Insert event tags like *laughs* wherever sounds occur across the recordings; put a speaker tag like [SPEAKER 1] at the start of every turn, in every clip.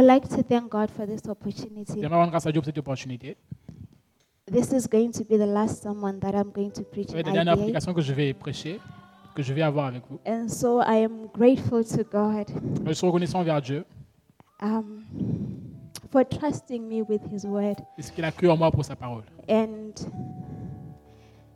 [SPEAKER 1] would like to thank God for this opportunity.
[SPEAKER 2] J'aimerais rendre grâce à Dieu pour cette opportunité.
[SPEAKER 1] This is going to be the last sermon that I'm going to preach
[SPEAKER 2] Ça va être la dernière
[SPEAKER 1] IBA.
[SPEAKER 2] prédication que je vais prêcher, que je vais avoir avec vous.
[SPEAKER 1] And so I am grateful to God
[SPEAKER 2] Je suis reconnaissant envers Dieu
[SPEAKER 1] um, for trusting me with His word.
[SPEAKER 2] et ce qu'il a cru en moi pour sa parole.
[SPEAKER 1] And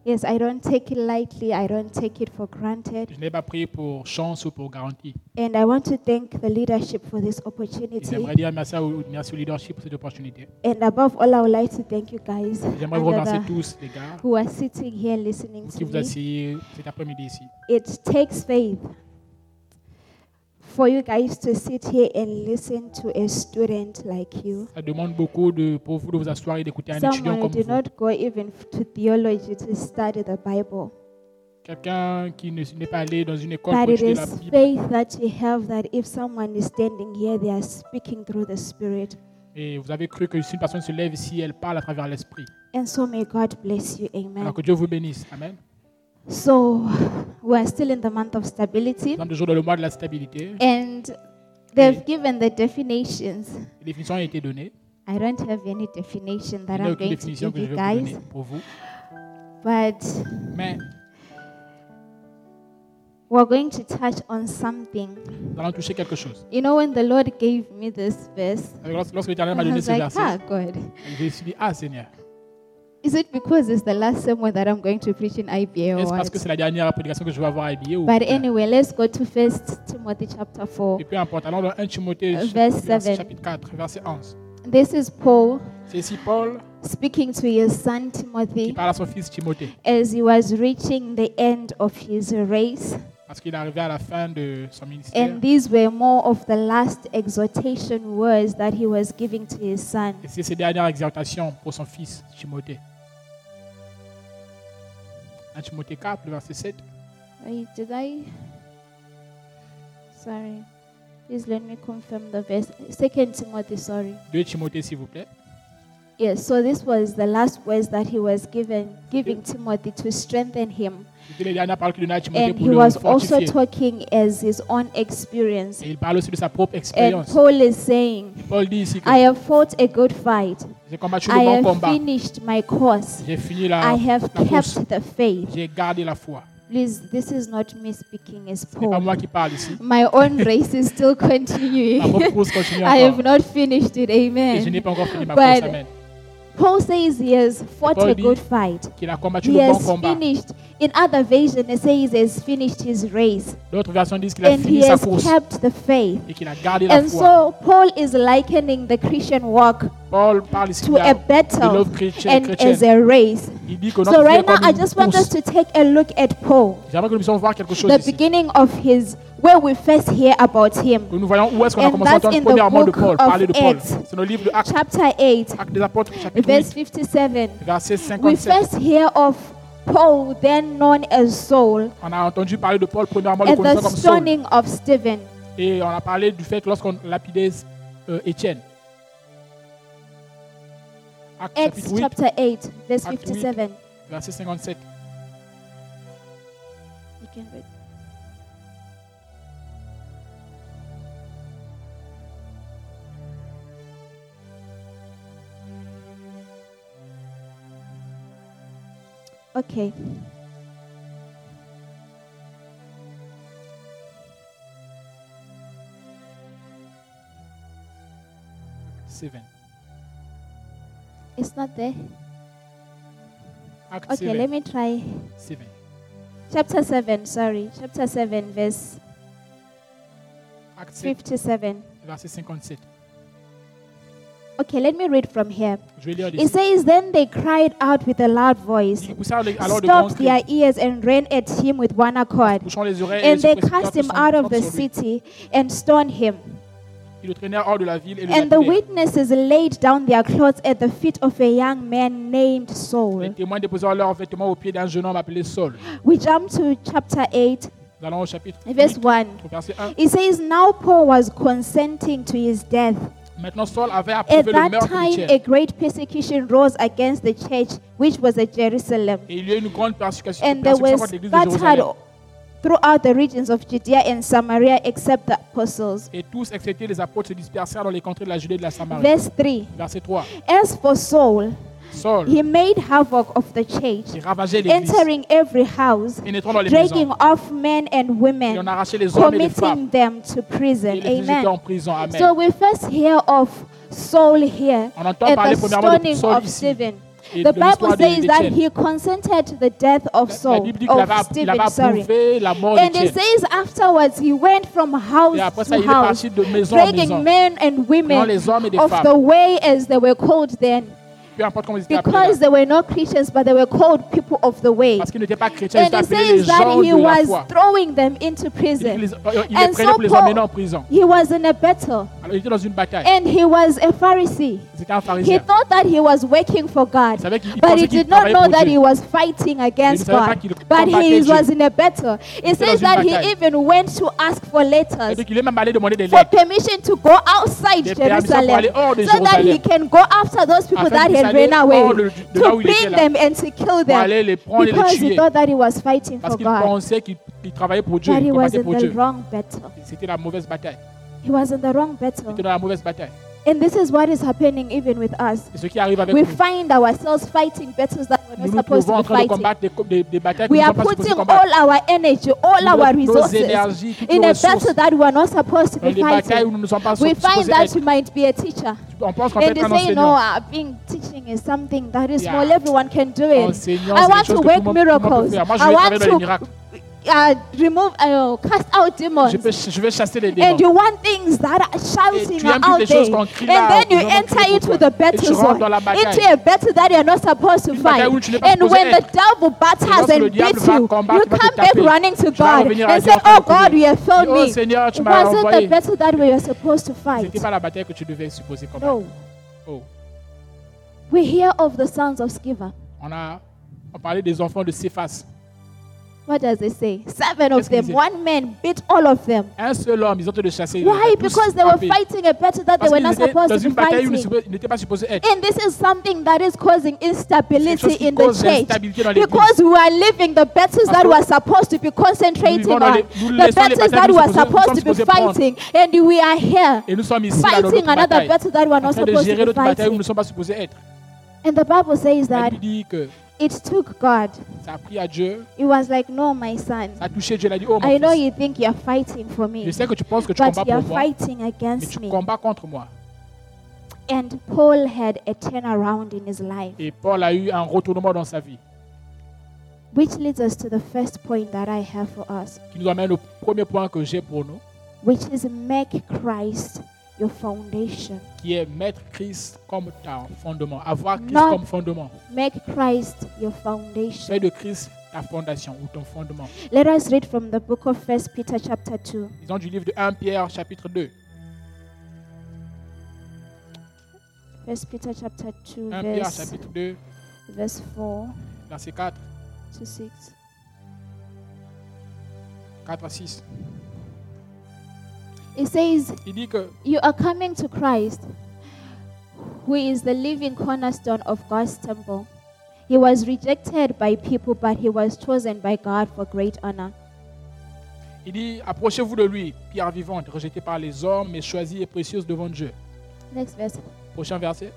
[SPEAKER 1] yes, I don't take it lightly, I don't take it for granted.
[SPEAKER 2] Je n'ai pas prié pour chance ou pour garantie.
[SPEAKER 1] And I want to thank the leadership for this
[SPEAKER 2] Et
[SPEAKER 1] opportunity.
[SPEAKER 2] J'aimerais dire merci au, merci au leadership pour cette opportunité.
[SPEAKER 1] And above all, I would like to thank you guys
[SPEAKER 2] J'aimerais vous remercier
[SPEAKER 1] the-
[SPEAKER 2] tous, les gars,
[SPEAKER 1] who are sitting here listening
[SPEAKER 2] vous
[SPEAKER 1] to
[SPEAKER 2] qui vous
[SPEAKER 1] me.
[SPEAKER 2] asseyez cet après-midi ici.
[SPEAKER 1] It takes faith for you guys to sit here and listen to a student like you.
[SPEAKER 2] Ça demande beaucoup de, pour vous de vous asseoir et d'écouter un étudiant
[SPEAKER 1] Someone who
[SPEAKER 2] comme
[SPEAKER 1] did
[SPEAKER 2] vous.
[SPEAKER 1] not go even to theology to study the Bible.
[SPEAKER 2] Quelqu'un qui ne- n'est pas allé dans une école
[SPEAKER 1] But
[SPEAKER 2] pour
[SPEAKER 1] it
[SPEAKER 2] étudier
[SPEAKER 1] is
[SPEAKER 2] la Bible.
[SPEAKER 1] faith that you have that if someone is standing here, they are speaking through the Spirit.
[SPEAKER 2] Et vous avez cru que si une personne se lève ici, elle parle à travers l'esprit.
[SPEAKER 1] And so may God bless you. Amen.
[SPEAKER 2] Alors que Dieu vous bénisse. Amen.
[SPEAKER 1] So we are still in the month of stability.
[SPEAKER 2] Nous sommes toujours dans le mois de la stabilité.
[SPEAKER 1] And they've given the definitions.
[SPEAKER 2] Les définitions ont été données.
[SPEAKER 1] I don't have any definition that I'm going to give you guys.
[SPEAKER 2] pour vous.
[SPEAKER 1] But
[SPEAKER 2] Mais
[SPEAKER 1] we're going to touch on something.
[SPEAKER 2] nous allons toucher quelque chose.
[SPEAKER 1] You know, when the Lord gave me this verse,
[SPEAKER 2] lorsque l'Éternel m'a donné ce
[SPEAKER 1] like,
[SPEAKER 2] verset,
[SPEAKER 1] ah, God.
[SPEAKER 2] je me suis dit, ah Seigneur,
[SPEAKER 1] Is it because it's the last sermon that I'm going to preach in IBA or
[SPEAKER 2] est-ce parce que
[SPEAKER 1] what?
[SPEAKER 2] c'est la dernière prédication que je vais avoir à habiller ou
[SPEAKER 1] But anyway, let's go to First Timothy chapter 4.
[SPEAKER 2] Et peu importe. Allons dans 1 Timothée
[SPEAKER 1] Uh, verse
[SPEAKER 2] verset
[SPEAKER 1] seven.
[SPEAKER 2] chapitre 4, verset 11.
[SPEAKER 1] This is Paul
[SPEAKER 2] C'est ici Paul
[SPEAKER 1] speaking to his son
[SPEAKER 2] qui
[SPEAKER 1] Timothy
[SPEAKER 2] parle à son fils Timothée
[SPEAKER 1] as he was reaching the end of his race.
[SPEAKER 2] parce qu'il est arrivé à la fin de son ministère.
[SPEAKER 1] And these were more of the last exhortation words that he was giving to his son.
[SPEAKER 2] Et c'est ses dernières exhortations pour son fils Timothée. 1 Timothée 4, le verset 7.
[SPEAKER 1] Wait, did I? Sorry. Please let me confirm the verse. Second Timothy, sorry.
[SPEAKER 2] 2 Timothée, s'il vous plaît.
[SPEAKER 1] Yes, so this was the last words that he was given giving Timothy to strengthen him.
[SPEAKER 2] C'était les dernières paroles qu'il donnait à Timothée
[SPEAKER 1] And he was also talking as his own experience.
[SPEAKER 2] Et il parle aussi de sa propre
[SPEAKER 1] And. Paul is saying, I have fought a good fight. I have finished my course. I have kept the faith.
[SPEAKER 2] J'ai gardé la foi.
[SPEAKER 1] Please, this is not me speaking as Paul. My own *laughs* race is still continuing. I have not finished it. Amen. Paul says he has fought a good fight. He has finished. In other versions, it says he has finished his race. And he has kept the faith. And so Paul is likening the Christian walk to a battle and as a race. So right now, I just want us to take a look at Paul. The beginning of his where we first hear about him.
[SPEAKER 2] Nous voyons où est-ce qu'on a
[SPEAKER 1] And
[SPEAKER 2] commencé à entendre premièrement de Paul, parler de Paul. C'est le livre de Actes,
[SPEAKER 1] Chapter 8,
[SPEAKER 2] Actes des Apôtres, chapitre
[SPEAKER 1] verse 57.
[SPEAKER 2] verset
[SPEAKER 1] We first hear of Paul, then known as Saul,
[SPEAKER 2] On a entendu parler de Paul, premièrement, le
[SPEAKER 1] at
[SPEAKER 2] connaissant
[SPEAKER 1] the
[SPEAKER 2] comme Saul.
[SPEAKER 1] stoning of Stephen.
[SPEAKER 2] Et on a parlé du fait que lorsqu'on lapidait euh, Étienne. Actes
[SPEAKER 1] Acts
[SPEAKER 2] chapitre 8,
[SPEAKER 1] chapter 8, verse
[SPEAKER 2] Acts
[SPEAKER 1] 57.
[SPEAKER 2] verset 57.
[SPEAKER 1] You can read. Okay.
[SPEAKER 2] Seven.
[SPEAKER 1] It's not there.
[SPEAKER 2] Acte
[SPEAKER 1] Okay,
[SPEAKER 2] 7.
[SPEAKER 1] let me try.
[SPEAKER 2] Seven.
[SPEAKER 1] Chapter 7, sorry. Chapter 7, verse
[SPEAKER 2] Acte 7,
[SPEAKER 1] 57.
[SPEAKER 2] verset 57.
[SPEAKER 1] Okay, let me read from here. It says, Then they cried out with a loud voice, stopped their ears, and ran at him with one accord. And they cast him out of the city and stoned him. And the witnesses laid down their clothes at the feet of a young man named Saul. We jump to chapter 8. Verse 1. It says, Now Paul was consenting to his death.
[SPEAKER 2] Maintenant, Saul avait
[SPEAKER 1] At
[SPEAKER 2] approuvé le
[SPEAKER 1] that
[SPEAKER 2] meurtre
[SPEAKER 1] time, a great persecution rose against the church, which was at Jerusalem.
[SPEAKER 2] Et il y a eu une grande persécution,
[SPEAKER 1] And there
[SPEAKER 2] persécution
[SPEAKER 1] was
[SPEAKER 2] contre l'église de
[SPEAKER 1] scattered
[SPEAKER 2] Jérusalem.
[SPEAKER 1] throughout the regions of Judea and Samaria except the apostles.
[SPEAKER 2] Et tous, excepté les apôtres, se dispersèrent dans les contrées de la Judée et de la Samarie.
[SPEAKER 1] Verse 3
[SPEAKER 2] Verset 3.
[SPEAKER 1] As for Saul,
[SPEAKER 2] Saul.
[SPEAKER 1] He made havoc of the church, entering every house, dragging off men and women, committing them to prison. Amen.
[SPEAKER 2] Prison.
[SPEAKER 1] So we first hear of Saul here at the stoning
[SPEAKER 2] Saul
[SPEAKER 1] of Stephen. The Bible says that he consented to the death of Saul, of Stephen, sorry. And it says afterwards he went from house to house, dragging men and women of the way as they were called then.
[SPEAKER 2] Peu importe comment ils étaient.
[SPEAKER 1] Because they were not Christians, but they were called people of the way.
[SPEAKER 2] Parce qu'ils n'étaient pas chrétiens, ils
[SPEAKER 1] And
[SPEAKER 2] étaient
[SPEAKER 1] it
[SPEAKER 2] appelés les
[SPEAKER 1] says that
[SPEAKER 2] gens
[SPEAKER 1] he
[SPEAKER 2] de la
[SPEAKER 1] was
[SPEAKER 2] foi.
[SPEAKER 1] throwing them into
[SPEAKER 2] Il,
[SPEAKER 1] prison.
[SPEAKER 2] les, euh,
[SPEAKER 1] And
[SPEAKER 2] prenait
[SPEAKER 1] so
[SPEAKER 2] pour les
[SPEAKER 1] Paul-
[SPEAKER 2] emmener en prison.
[SPEAKER 1] He was in a battle
[SPEAKER 2] Alors il était dans une bataille.
[SPEAKER 1] and he was a Pharisee.
[SPEAKER 2] C'était un
[SPEAKER 1] He thought that he was working for God,
[SPEAKER 2] Il savait qu'il il
[SPEAKER 1] but he did not know that
[SPEAKER 2] Dieu.
[SPEAKER 1] he was fighting against God. But he
[SPEAKER 2] Dieu.
[SPEAKER 1] was in a battle. It says that he even went to ask for letters
[SPEAKER 2] donc il est même allé demander des
[SPEAKER 1] for permission to go outside
[SPEAKER 2] Des permissions pour
[SPEAKER 1] Jerusalem
[SPEAKER 2] aller hors de
[SPEAKER 1] so that he can go after those people
[SPEAKER 2] Afin
[SPEAKER 1] that had ran away
[SPEAKER 2] de- de
[SPEAKER 1] to bring them and to kill them
[SPEAKER 2] aller les prendre et les
[SPEAKER 1] because he thought that he was fighting
[SPEAKER 2] Parce
[SPEAKER 1] for God.
[SPEAKER 2] pensait qu'il qu'il travaillait pour Dieu.
[SPEAKER 1] But he was in the wrong battle.
[SPEAKER 2] C'était la mauvaise bataille.
[SPEAKER 1] He was in the wrong battle. And this is what is happening even with us. We find ourselves fighting battles that we're not supposed to be fighting. We are putting all our energy, all our resources in a battle that we are not supposed to be fighting. We find that you might be a teacher. And they say, no, uh, being teaching is something that is small. Everyone can do it. I want to work miracles. I want to uh, remove, uh, cast out demons.
[SPEAKER 2] Je, peux- je vais chasser les démons.
[SPEAKER 1] And you want things that are
[SPEAKER 2] Et
[SPEAKER 1] shouting
[SPEAKER 2] tu
[SPEAKER 1] out
[SPEAKER 2] toutes les choses
[SPEAKER 1] there. And then you enter into the battle
[SPEAKER 2] Et tu rentres
[SPEAKER 1] zone, into a battle that you're not supposed to fight.
[SPEAKER 2] où tu pas
[SPEAKER 1] And when the devil batters and beats you, you
[SPEAKER 2] il va te
[SPEAKER 1] come back running to God and say, Oh. God, you have failed
[SPEAKER 2] Oh
[SPEAKER 1] me.
[SPEAKER 2] Tu
[SPEAKER 1] It wasn't the battle that we were supposed to fight.
[SPEAKER 2] pas la bataille que tu devais supposer combattre.
[SPEAKER 1] No.
[SPEAKER 2] Oh.
[SPEAKER 1] We hear of the sons of Sceva.
[SPEAKER 2] On a on parlait des enfants de Céphas.
[SPEAKER 1] What does it say? Seven of them. One man beat all of them.
[SPEAKER 2] Un seul homme, ils ont de chasser.
[SPEAKER 1] Why? Because they were fighting a battle that they were not supposed to be fighting. And this is something that is causing instability in the church. Because we are leaving the battles that were supposed to be concentrating on, the battles that
[SPEAKER 2] were
[SPEAKER 1] supposed to be fighting, and we are here fighting another battle that we are not supposed to be fighting. And the Bible says that it took God.
[SPEAKER 2] ça a pris à Dieu,
[SPEAKER 1] It was like, no, my son.
[SPEAKER 2] ça a touché Dieu. Il a dit, oh mon
[SPEAKER 1] I know you think you're fighting for me,
[SPEAKER 2] je sais que tu penses que tu
[SPEAKER 1] but
[SPEAKER 2] combats
[SPEAKER 1] you're
[SPEAKER 2] pour moi,
[SPEAKER 1] fighting
[SPEAKER 2] mais
[SPEAKER 1] against
[SPEAKER 2] tu
[SPEAKER 1] me.
[SPEAKER 2] combats contre moi.
[SPEAKER 1] And Paul had a turnaround in his life,
[SPEAKER 2] Et Paul a eu un retournement dans sa vie,
[SPEAKER 1] which leads us to the first point that I have for us,
[SPEAKER 2] qui nous amène au premier point que j'ai pour nous,
[SPEAKER 1] which is make Christ your foundation.
[SPEAKER 2] qui est mettre Christ comme ta fondement, avoir Christ comme fondement.
[SPEAKER 1] Make Christ your foundation.
[SPEAKER 2] Fais de Christ ta fondation ou ton fondement.
[SPEAKER 1] Let us read from the book of First Peter chapter 2.
[SPEAKER 2] Disons du livre de 1 Pierre chapitre 2.
[SPEAKER 1] First Peter chapter 2
[SPEAKER 2] 1 Pierre
[SPEAKER 1] verse,
[SPEAKER 2] chapitre 2,
[SPEAKER 1] verse 4
[SPEAKER 2] verset 4,
[SPEAKER 1] to 6.
[SPEAKER 2] 4 à 6.
[SPEAKER 1] It says,
[SPEAKER 2] Il dit que
[SPEAKER 1] You are coming to Christ, who is the living cornerstone of God's temple. He was rejected by people, but he was chosen by God for great honor.
[SPEAKER 2] Il dit Approchez-vous de lui, pierre vivante, rejetée par les hommes, mais choisie et précieuse devant Dieu.
[SPEAKER 1] Next verse.
[SPEAKER 2] Prochain verset.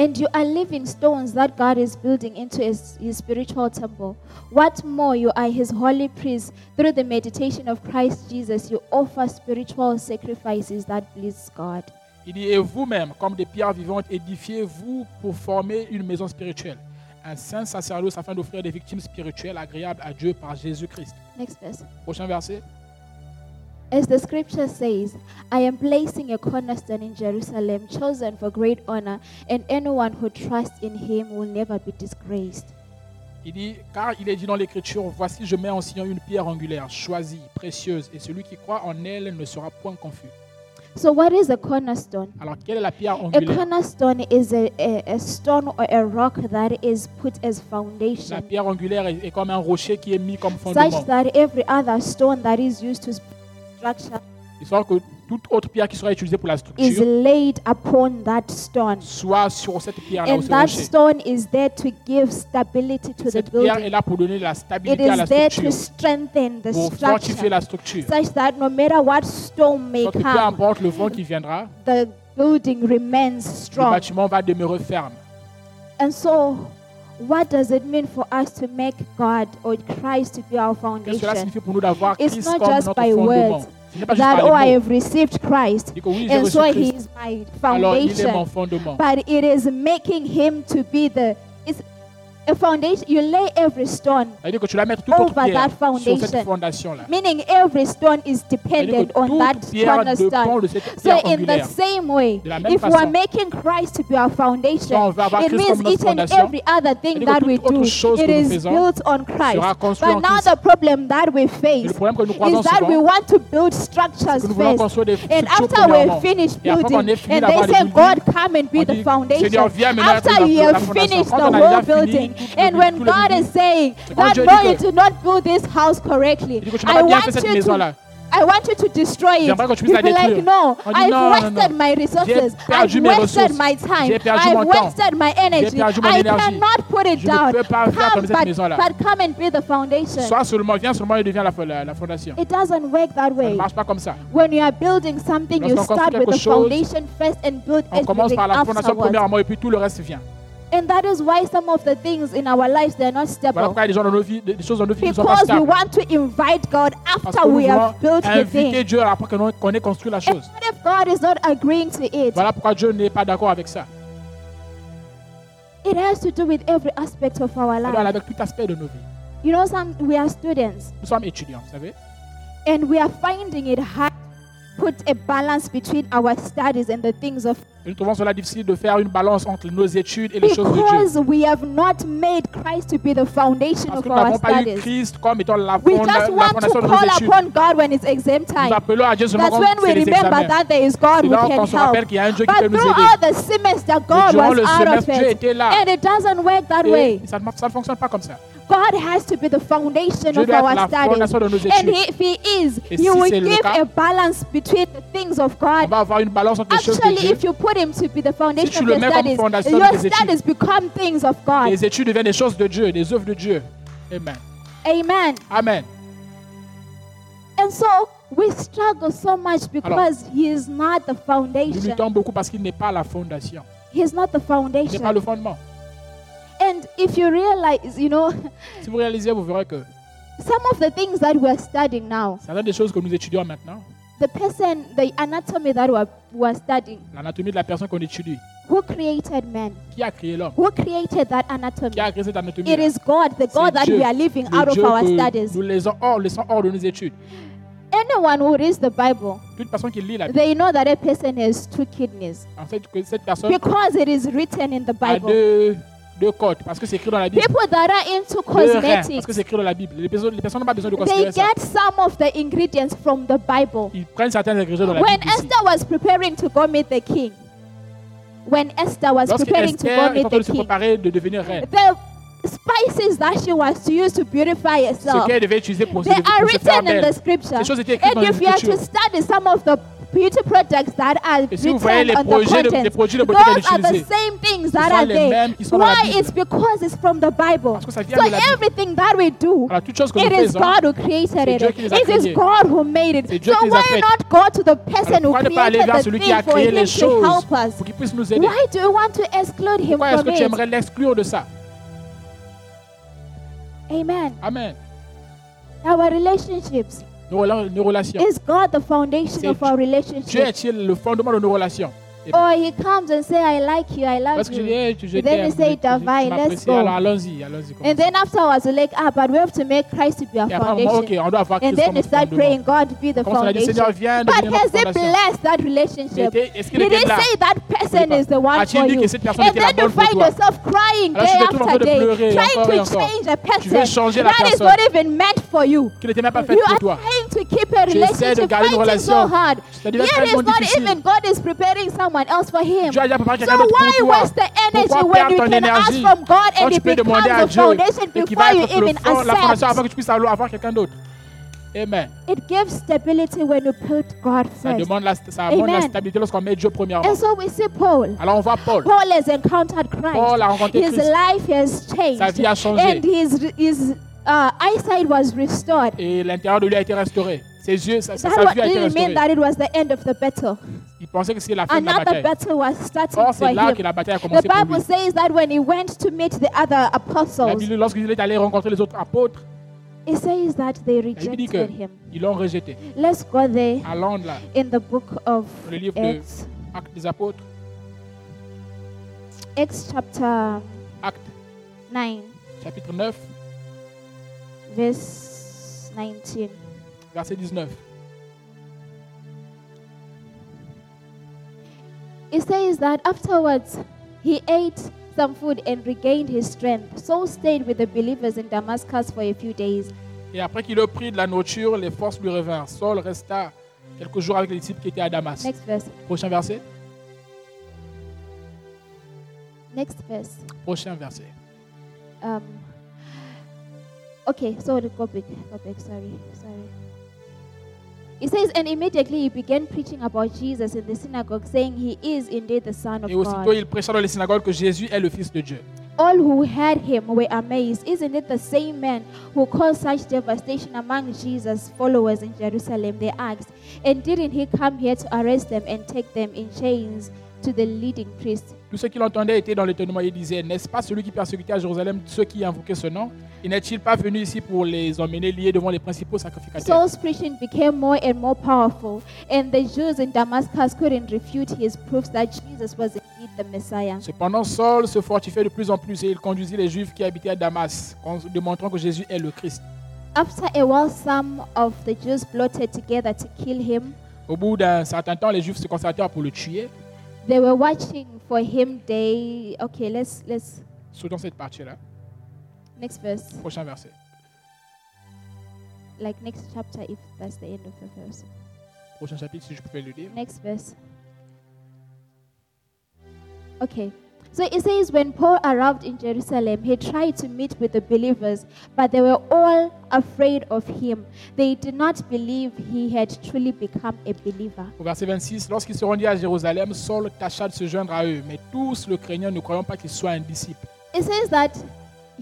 [SPEAKER 1] And you are living stones that God is building into his, his spiritual temple. What more, you are his holy priest. Through the meditation of Christ Jesus, you offer spiritual sacrifices that please God.
[SPEAKER 2] Il dit Et vous-même, comme des pierres vivantes, édifiez-vous pour former une maison spirituelle, un saint sacerdoce afin d'offrir des victimes spirituelles agréables à Dieu par Jésus-Christ.
[SPEAKER 1] Next verse.
[SPEAKER 2] Prochain verset.
[SPEAKER 1] As the scripture says, I am placing a cornerstone in Jerusalem, chosen for great honor, and anyone who trusts in him will never be disgraced.
[SPEAKER 2] Il dit Car il est dit dans l'Écriture Voici, je mets en Sion une pierre angulaire, choisie, précieuse, et celui qui croit en elle ne sera point confus.
[SPEAKER 1] So, what is a cornerstone?
[SPEAKER 2] Alors, quelle est la pierre
[SPEAKER 1] A
[SPEAKER 2] angulaire?
[SPEAKER 1] cornerstone is a, a, a stone or a rock that is put as
[SPEAKER 2] La
[SPEAKER 1] foundation,
[SPEAKER 2] pierre angulaire est, est comme un rocher qui est mis comme
[SPEAKER 1] such
[SPEAKER 2] fondement.
[SPEAKER 1] that every other stone that is used to structure
[SPEAKER 2] De sorte que toute autre pierre qui sera utilisée pour la
[SPEAKER 1] is
[SPEAKER 2] structure
[SPEAKER 1] laid upon that stone.
[SPEAKER 2] soit sur cette pierre-là ou
[SPEAKER 1] And
[SPEAKER 2] ce
[SPEAKER 1] that
[SPEAKER 2] rocher.
[SPEAKER 1] stone is there to give stability to the
[SPEAKER 2] Cette pierre est
[SPEAKER 1] building.
[SPEAKER 2] là pour donner la
[SPEAKER 1] It
[SPEAKER 2] stabilité à la
[SPEAKER 1] is there
[SPEAKER 2] structure,
[SPEAKER 1] to strengthen the
[SPEAKER 2] pour fortifier
[SPEAKER 1] structure
[SPEAKER 2] la structure.
[SPEAKER 1] such that no matter what storm may
[SPEAKER 2] Donc, peu
[SPEAKER 1] come,
[SPEAKER 2] importe le vent qui viendra,
[SPEAKER 1] the building remains
[SPEAKER 2] le
[SPEAKER 1] strong.
[SPEAKER 2] bâtiment va demeurer ferme.
[SPEAKER 1] And so, What does it mean for us to make God or Christ to be our foundation? It's not just by words. that oh I have received Christ and so he is my foundation. But it is making him to be the a foundation. You lay every stone,
[SPEAKER 2] que tu dois mettre toute autre
[SPEAKER 1] Over
[SPEAKER 2] pierre
[SPEAKER 1] that
[SPEAKER 2] sur cette
[SPEAKER 1] foundation.
[SPEAKER 2] fondation-là.
[SPEAKER 1] meaning every stone is
[SPEAKER 2] C'est-à-dire
[SPEAKER 1] dependent
[SPEAKER 2] que
[SPEAKER 1] on that
[SPEAKER 2] toute pierre dépend
[SPEAKER 1] cornerstone.
[SPEAKER 2] de cette
[SPEAKER 1] So, in the
[SPEAKER 2] angulaire.
[SPEAKER 1] same way,
[SPEAKER 2] De la même
[SPEAKER 1] if we are
[SPEAKER 2] façon.
[SPEAKER 1] making Christ to be our foundation,
[SPEAKER 2] on veut avoir
[SPEAKER 1] it
[SPEAKER 2] Christ
[SPEAKER 1] means
[SPEAKER 2] comme notre
[SPEAKER 1] each and
[SPEAKER 2] fondation.
[SPEAKER 1] every other thing
[SPEAKER 2] C'est-à-dire
[SPEAKER 1] that we
[SPEAKER 2] toute autre
[SPEAKER 1] do,
[SPEAKER 2] chose
[SPEAKER 1] it
[SPEAKER 2] que nous
[SPEAKER 1] is
[SPEAKER 2] faisons
[SPEAKER 1] built on Christ.
[SPEAKER 2] sera construit en
[SPEAKER 1] But now
[SPEAKER 2] Christ.
[SPEAKER 1] the problem that we face
[SPEAKER 2] le problème que nous
[SPEAKER 1] is that we
[SPEAKER 2] souvent,
[SPEAKER 1] want to build structures
[SPEAKER 2] que nous voulons
[SPEAKER 1] first.
[SPEAKER 2] construire des
[SPEAKER 1] And
[SPEAKER 2] structures
[SPEAKER 1] after we finish
[SPEAKER 2] Et après qu'on
[SPEAKER 1] building,
[SPEAKER 2] ait fini
[SPEAKER 1] and
[SPEAKER 2] d'avoir
[SPEAKER 1] they say,
[SPEAKER 2] buildings,
[SPEAKER 1] God, come and be the
[SPEAKER 2] dit,
[SPEAKER 1] foundation.
[SPEAKER 2] Seigneur, viens maintenant
[SPEAKER 1] After
[SPEAKER 2] la-
[SPEAKER 1] you
[SPEAKER 2] la
[SPEAKER 1] have
[SPEAKER 2] fondation.
[SPEAKER 1] finished
[SPEAKER 2] Quand
[SPEAKER 1] the
[SPEAKER 2] on a
[SPEAKER 1] whole
[SPEAKER 2] fini
[SPEAKER 1] building,
[SPEAKER 2] le-
[SPEAKER 1] and when God is saying that no, you did not build this house correctly,
[SPEAKER 2] Il dit que tu n'as
[SPEAKER 1] I want you to. I want you to destroy it.
[SPEAKER 2] J'aimerais que tu
[SPEAKER 1] You'll be like, no,
[SPEAKER 2] dit,
[SPEAKER 1] I've
[SPEAKER 2] non,
[SPEAKER 1] wasted
[SPEAKER 2] non.
[SPEAKER 1] my resources. I've wasted my time. I've wasted my energy. I
[SPEAKER 2] énergie.
[SPEAKER 1] cannot put it
[SPEAKER 2] Je
[SPEAKER 1] down.
[SPEAKER 2] peux pas faire
[SPEAKER 1] Come, but, but come and be the foundation.
[SPEAKER 2] Seulement, viens seulement et deviens la, la, la fondation.
[SPEAKER 1] It doesn't work that
[SPEAKER 2] Ça ne
[SPEAKER 1] way.
[SPEAKER 2] marche pas comme ça.
[SPEAKER 1] When you are building something, you start with the
[SPEAKER 2] chose,
[SPEAKER 1] foundation first and build
[SPEAKER 2] On commence
[SPEAKER 1] everything
[SPEAKER 2] par la fondation
[SPEAKER 1] afterwards.
[SPEAKER 2] premièrement et puis tout le reste vient.
[SPEAKER 1] And that is why some of the things in our lives they are not
[SPEAKER 2] Voilà
[SPEAKER 1] stable.
[SPEAKER 2] pourquoi il y a des, gens dans nos vies, des des choses dans nos vies ne sont pas
[SPEAKER 1] Because we want to invite God after we have built the thing.
[SPEAKER 2] Dieu après qu'on qu'on ait construit la
[SPEAKER 1] And
[SPEAKER 2] chose.
[SPEAKER 1] what if God is not agreeing to it?
[SPEAKER 2] Voilà pourquoi Dieu n'est pas d'accord avec ça.
[SPEAKER 1] It has to do with every aspect of our life.
[SPEAKER 2] avec tout aspect de nos vies.
[SPEAKER 1] You know, some we are students
[SPEAKER 2] Nous sommes étudiants, vous savez.
[SPEAKER 1] and we are finding it hard put a balance between our studies and the things of
[SPEAKER 2] nous trouvons cela difficile de faire une balance entre nos études et les choses de Dieu.
[SPEAKER 1] because we have not made Christ to be the foundation
[SPEAKER 2] Parce
[SPEAKER 1] of
[SPEAKER 2] que nous n'avons pas eu. Christ comme étant la,
[SPEAKER 1] just
[SPEAKER 2] la
[SPEAKER 1] want to
[SPEAKER 2] fondation de nos
[SPEAKER 1] call
[SPEAKER 2] études.
[SPEAKER 1] upon God when it's exam
[SPEAKER 2] Nous
[SPEAKER 1] time.
[SPEAKER 2] appelons à Dieu seulement
[SPEAKER 1] That's
[SPEAKER 2] quand
[SPEAKER 1] when we
[SPEAKER 2] c'est les
[SPEAKER 1] remember
[SPEAKER 2] examens.
[SPEAKER 1] that there is God
[SPEAKER 2] C'est
[SPEAKER 1] who can
[SPEAKER 2] qu'on se rappelle qu'il y a un Dieu qui peut
[SPEAKER 1] But
[SPEAKER 2] nous aider.
[SPEAKER 1] all the semester, God
[SPEAKER 2] durant
[SPEAKER 1] was
[SPEAKER 2] le semestre, Dieu
[SPEAKER 1] it.
[SPEAKER 2] était là.
[SPEAKER 1] And it doesn't work that
[SPEAKER 2] Et
[SPEAKER 1] way.
[SPEAKER 2] ça, ne ça ne fonctionne pas comme ça.
[SPEAKER 1] God has to be the foundation
[SPEAKER 2] Dieu
[SPEAKER 1] of
[SPEAKER 2] doit être
[SPEAKER 1] our
[SPEAKER 2] la
[SPEAKER 1] studies.
[SPEAKER 2] fondation de nos
[SPEAKER 1] And if He is,
[SPEAKER 2] Et
[SPEAKER 1] He
[SPEAKER 2] si
[SPEAKER 1] will give
[SPEAKER 2] cas,
[SPEAKER 1] a balance between the things of God.
[SPEAKER 2] va avoir une balance entre les choses de
[SPEAKER 1] Actually,
[SPEAKER 2] Dieu.
[SPEAKER 1] if you put Him to be the foundation
[SPEAKER 2] tu
[SPEAKER 1] of
[SPEAKER 2] le
[SPEAKER 1] your studies,
[SPEAKER 2] fondation
[SPEAKER 1] your
[SPEAKER 2] tes études.
[SPEAKER 1] studies become things of God.
[SPEAKER 2] Les études deviennent des choses de Dieu, des œuvres de Dieu. Amen.
[SPEAKER 1] Amen.
[SPEAKER 2] Amen.
[SPEAKER 1] And so we struggle so much because He is not the
[SPEAKER 2] Nous
[SPEAKER 1] foundation.
[SPEAKER 2] luttons beaucoup parce qu'il n'est pas la fondation.
[SPEAKER 1] He is not the
[SPEAKER 2] Il n'est pas
[SPEAKER 1] foundation.
[SPEAKER 2] le fondement.
[SPEAKER 1] And if you realize, you know,
[SPEAKER 2] Si vous réalisez, vous verrez que
[SPEAKER 1] some of the things that we are studying now,
[SPEAKER 2] certaines des choses que nous étudions maintenant,
[SPEAKER 1] the person, the anatomy that we are, we are studying,
[SPEAKER 2] l'anatomie de la personne qu'on étudie,
[SPEAKER 1] who created man?
[SPEAKER 2] qui a créé l'homme,
[SPEAKER 1] Who created that anatomy?
[SPEAKER 2] qui a créé cette anatomie
[SPEAKER 1] It is God, the God that
[SPEAKER 2] Dieu,
[SPEAKER 1] we are living
[SPEAKER 2] le
[SPEAKER 1] out of our
[SPEAKER 2] que
[SPEAKER 1] studies.
[SPEAKER 2] nous laissons hors, laissons hors de nos études.
[SPEAKER 1] Anyone who reads the Bible,
[SPEAKER 2] Toute personne qui lit la Bible,
[SPEAKER 1] they know that a person has two kidneys
[SPEAKER 2] en fait, que cette personne
[SPEAKER 1] because it is written in the
[SPEAKER 2] a
[SPEAKER 1] Bible.
[SPEAKER 2] deux, deux côtes, parce que c'est écrit dans la Bible.
[SPEAKER 1] People that are into
[SPEAKER 2] Deux reins, parce
[SPEAKER 1] cosmetics,
[SPEAKER 2] que c'est écrit dans la Bible. Les personnes les personnes n'ont pas besoin de
[SPEAKER 1] they
[SPEAKER 2] considérer ça.
[SPEAKER 1] get some of the ingredients from the Bible.
[SPEAKER 2] Ils prennent certains ingrédients dans la
[SPEAKER 1] When
[SPEAKER 2] Bible ici.
[SPEAKER 1] Esther was preparing to go meet the king, when Esther was
[SPEAKER 2] Lorsque
[SPEAKER 1] preparing to go
[SPEAKER 2] Esther est en
[SPEAKER 1] meet
[SPEAKER 2] train de
[SPEAKER 1] the
[SPEAKER 2] se
[SPEAKER 1] king,
[SPEAKER 2] préparer de devenir reine,
[SPEAKER 1] the spices that she was to use to purify
[SPEAKER 2] ce
[SPEAKER 1] herself,
[SPEAKER 2] qu'elle devait utiliser pour se,
[SPEAKER 1] they are
[SPEAKER 2] se faire
[SPEAKER 1] written in the
[SPEAKER 2] belle.
[SPEAKER 1] scripture.
[SPEAKER 2] Ces choses étaient écrites dans
[SPEAKER 1] And
[SPEAKER 2] les
[SPEAKER 1] if you are to
[SPEAKER 2] Écritures.
[SPEAKER 1] study some of the beauty products that are
[SPEAKER 2] written si
[SPEAKER 1] on the
[SPEAKER 2] content,
[SPEAKER 1] those are the same things that are there. Why? It's because it's from the Bible. So everything that we do, it is God who created it. It is God who made it. So why not go to the person who created the thing for him to help us? Why do you want to exclude him from it?
[SPEAKER 2] l'exclure de ça.
[SPEAKER 1] Amen.
[SPEAKER 2] Amen.
[SPEAKER 1] Our relationships.
[SPEAKER 2] Nos, rela- nos relations.
[SPEAKER 1] Is God the foundation of our
[SPEAKER 2] Dieu
[SPEAKER 1] relationship?
[SPEAKER 2] est-il le fondement de nos relations
[SPEAKER 1] Or he comes and say, I like you, I love
[SPEAKER 2] Parce que je dis,
[SPEAKER 1] you.
[SPEAKER 2] hey, tu je
[SPEAKER 1] And then
[SPEAKER 2] t'aime,
[SPEAKER 1] you say,
[SPEAKER 2] tu- tu- tu
[SPEAKER 1] Davai, let's
[SPEAKER 2] m'apprécies,
[SPEAKER 1] go.
[SPEAKER 2] alors allons-y, allons-y.
[SPEAKER 1] And then afterwards, we're like, ah, but we have to make Christ to be our
[SPEAKER 2] Et après,
[SPEAKER 1] foundation.
[SPEAKER 2] ok, on doit avoir
[SPEAKER 1] And then
[SPEAKER 2] comme
[SPEAKER 1] we start
[SPEAKER 2] fondement.
[SPEAKER 1] praying, God be the
[SPEAKER 2] Comme on a dit, Seigneur,
[SPEAKER 1] foundation.
[SPEAKER 2] viens
[SPEAKER 1] But has
[SPEAKER 2] notre
[SPEAKER 1] he
[SPEAKER 2] fondation.
[SPEAKER 1] blessed that relationship?
[SPEAKER 2] était- est-ce qu'il
[SPEAKER 1] Did
[SPEAKER 2] était
[SPEAKER 1] he
[SPEAKER 2] là?
[SPEAKER 1] say that person is the one
[SPEAKER 2] A-t-il
[SPEAKER 1] for
[SPEAKER 2] dit
[SPEAKER 1] you?
[SPEAKER 2] que cette personne
[SPEAKER 1] And
[SPEAKER 2] était la
[SPEAKER 1] then you
[SPEAKER 2] bonne pour
[SPEAKER 1] find
[SPEAKER 2] toi?
[SPEAKER 1] yourself crying
[SPEAKER 2] Alors,
[SPEAKER 1] day
[SPEAKER 2] te trouves en train
[SPEAKER 1] after
[SPEAKER 2] de
[SPEAKER 1] day, trying
[SPEAKER 2] encore et
[SPEAKER 1] to
[SPEAKER 2] encore.
[SPEAKER 1] change a
[SPEAKER 2] Tu veux
[SPEAKER 1] person
[SPEAKER 2] la
[SPEAKER 1] that is
[SPEAKER 2] personne.
[SPEAKER 1] not even meant for you.
[SPEAKER 2] qui n'était même pas faite
[SPEAKER 1] You
[SPEAKER 2] pour
[SPEAKER 1] are
[SPEAKER 2] toi.
[SPEAKER 1] trying to keep a
[SPEAKER 2] Tu essaies de
[SPEAKER 1] relationship
[SPEAKER 2] garder une
[SPEAKER 1] fighting so
[SPEAKER 2] relation.
[SPEAKER 1] hard.
[SPEAKER 2] Ça devient
[SPEAKER 1] Yet
[SPEAKER 2] tellement
[SPEAKER 1] it's not
[SPEAKER 2] difficile.
[SPEAKER 1] even God is preparing someone else for him.
[SPEAKER 2] Dieu a déjà préparé
[SPEAKER 1] So why waste the energy when you can ask from God and it becomes the foundation before you even accept?
[SPEAKER 2] avant que tu puisses avoir avoir quelqu'un d'autre Amen.
[SPEAKER 1] It gives stability when you put God
[SPEAKER 2] Ça
[SPEAKER 1] first.
[SPEAKER 2] demande la, ça la
[SPEAKER 1] Amen.
[SPEAKER 2] stabilité lorsqu'on met Dieu premièrement.
[SPEAKER 1] And so we see Paul.
[SPEAKER 2] Alors on voit Paul.
[SPEAKER 1] Paul has encountered Christ.
[SPEAKER 2] Paul a rencontré
[SPEAKER 1] His
[SPEAKER 2] Christ.
[SPEAKER 1] life has changed.
[SPEAKER 2] Sa vie a changé.
[SPEAKER 1] And his, his uh, eyesight was restored.
[SPEAKER 2] Et l'intérieur de lui a été restauré. Ses yeux, sa, sa- vue a été restaurée.
[SPEAKER 1] that it was the end of the battle.
[SPEAKER 2] Il pensait que c'était la fin de la bataille.
[SPEAKER 1] battle was starting
[SPEAKER 2] Or, c'est là que
[SPEAKER 1] him.
[SPEAKER 2] la bataille a
[SPEAKER 1] The
[SPEAKER 2] commencé pour
[SPEAKER 1] Bible
[SPEAKER 2] lui.
[SPEAKER 1] says that when he went to meet the other
[SPEAKER 2] La
[SPEAKER 1] apostles,
[SPEAKER 2] Bible, lorsqu'il est allé rencontrer les autres apôtres,
[SPEAKER 1] it says that they rejected him.
[SPEAKER 2] qu'ils l'ont rejeté.
[SPEAKER 1] Let's go there
[SPEAKER 2] Allons là,
[SPEAKER 1] in the book of
[SPEAKER 2] dans le livre de
[SPEAKER 1] Acts,
[SPEAKER 2] Actes des apôtres,
[SPEAKER 1] Acts chapter
[SPEAKER 2] Actes
[SPEAKER 1] 9,
[SPEAKER 2] chapitre 9,
[SPEAKER 1] verse 19.
[SPEAKER 2] verset 19.
[SPEAKER 1] It says that afterwards he ate some food and regained his strength. So stayed with the believers in Damascus for a few days.
[SPEAKER 2] Et après qu'il eut pris de la nourriture, les forces lui revinrent. Saul resta quelques jours avec les disciples qui étaient à Damas.
[SPEAKER 1] Next verse.
[SPEAKER 2] Prochain verset.
[SPEAKER 1] Next verse.
[SPEAKER 2] Prochain verset.
[SPEAKER 1] Um, okay, sorry, go back. Go back. Sorry, sorry. It says, and immediately he began preaching about Jesus in the synagogue, saying, He is indeed the Son of
[SPEAKER 2] Et aussitôt,
[SPEAKER 1] God.
[SPEAKER 2] il prêcha dans les synagogues que Jésus est le Fils de Dieu.
[SPEAKER 1] All who heard him were amazed. Isn't it the same man who caused such devastation among Jesus' followers in Jerusalem? They asked. And didn't he come here to arrest them and take them in chains to the leading priests?
[SPEAKER 2] Tous ceux qui l'entendaient étaient dans l'étonnement et disaient N'est-ce pas celui qui persécutait à Jérusalem ceux qui invoquaient ce nom? Et n'est-il pas venu ici pour les emmener liés devant les principaux sacrificateurs?
[SPEAKER 1] Saul's preaching became more and more powerful, and the Jews in Damascus couldn't refute his proofs that Jesus was indeed the Messiah.
[SPEAKER 2] Cependant, Saul se fortifiait de plus en plus et il conduisit les Juifs qui habitaient à Damas, en démontrant que Jésus est le Christ.
[SPEAKER 1] After a while, some of the Jews plotted together to kill him.
[SPEAKER 2] Au bout d'un certain temps, les Juifs se concertèrent pour le tuer.
[SPEAKER 1] They were watching for him day. Okay, let's let's
[SPEAKER 2] Sautons cette partie-là.
[SPEAKER 1] next verse,
[SPEAKER 2] Prochain verset.
[SPEAKER 1] like next chapter, if that's the end of the verse.
[SPEAKER 2] Prochain chapitre, si je pouvais le lire.
[SPEAKER 1] Next verse. Okay. So it says, when Paul arrived in Jerusalem, he tried to meet with the believers, but they were all afraid of him. They did not believe he had truly become a believer.
[SPEAKER 2] Au verset 26, lorsqu'il se rendit à Jérusalem, Saul tâcha de se joindre à eux, mais tous le craignant, ne croyant pas qu'il soit un disciple.
[SPEAKER 1] It says that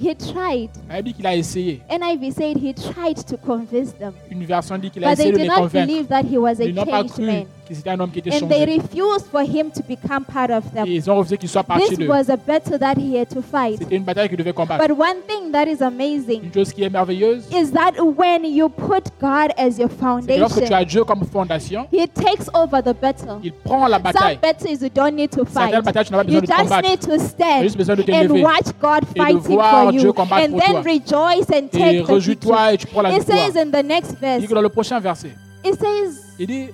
[SPEAKER 1] he tried.
[SPEAKER 2] La Bible dit qu'il a essayé.
[SPEAKER 1] NIV said he tried to convince them,
[SPEAKER 2] Une version dit qu'il a
[SPEAKER 1] but they
[SPEAKER 2] de
[SPEAKER 1] did
[SPEAKER 2] les
[SPEAKER 1] not
[SPEAKER 2] convaincre.
[SPEAKER 1] believe that he was a
[SPEAKER 2] Ils n'ont pas
[SPEAKER 1] changed
[SPEAKER 2] cru
[SPEAKER 1] man.
[SPEAKER 2] Un homme qui était
[SPEAKER 1] And they
[SPEAKER 2] changé.
[SPEAKER 1] refused for him to become part of them.
[SPEAKER 2] Et ils ont refusé qu'il soit
[SPEAKER 1] This
[SPEAKER 2] d'eux.
[SPEAKER 1] was a battle that he had to fight.
[SPEAKER 2] C'était une bataille qu'il devait combattre.
[SPEAKER 1] But one thing that is amazing
[SPEAKER 2] Une chose qui est merveilleuse,
[SPEAKER 1] is that when you put God as your
[SPEAKER 2] c'est que lorsque tu
[SPEAKER 1] foundation,
[SPEAKER 2] as Dieu comme fondation,
[SPEAKER 1] He takes over the battle.
[SPEAKER 2] il prend la
[SPEAKER 1] Some
[SPEAKER 2] bataille.
[SPEAKER 1] battles you don't need to fight.
[SPEAKER 2] Certaines batailles, tu n'as pas besoin
[SPEAKER 1] You
[SPEAKER 2] de
[SPEAKER 1] just
[SPEAKER 2] combattre.
[SPEAKER 1] need to
[SPEAKER 2] Tu as
[SPEAKER 1] stand
[SPEAKER 2] juste besoin de te
[SPEAKER 1] and
[SPEAKER 2] lever
[SPEAKER 1] watch God
[SPEAKER 2] de
[SPEAKER 1] fighting
[SPEAKER 2] voir
[SPEAKER 1] for
[SPEAKER 2] Dieu
[SPEAKER 1] you,
[SPEAKER 2] combattre
[SPEAKER 1] and
[SPEAKER 2] pour
[SPEAKER 1] then
[SPEAKER 2] toi.
[SPEAKER 1] rejoice and
[SPEAKER 2] Et
[SPEAKER 1] take the
[SPEAKER 2] rejouis-toi
[SPEAKER 1] victory.
[SPEAKER 2] et tu prends la
[SPEAKER 1] It says in the next
[SPEAKER 2] Il
[SPEAKER 1] verse.
[SPEAKER 2] dit que dans le prochain verset,
[SPEAKER 1] It says
[SPEAKER 2] il dit,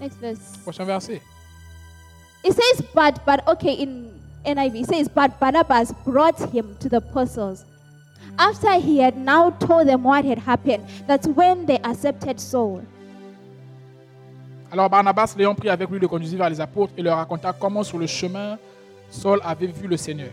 [SPEAKER 1] next verse.
[SPEAKER 2] prochain verset,
[SPEAKER 1] It says, but but okay in NIV it says, but Barnabas brought him to the apostles. After he had now told them what had happened, that's when they accepted Saul.
[SPEAKER 2] Alors Barnabas, l'ayant pris avec lui, le conduisit vers les apôtres et leur raconta comment sur le chemin Saul avait vu le Seigneur.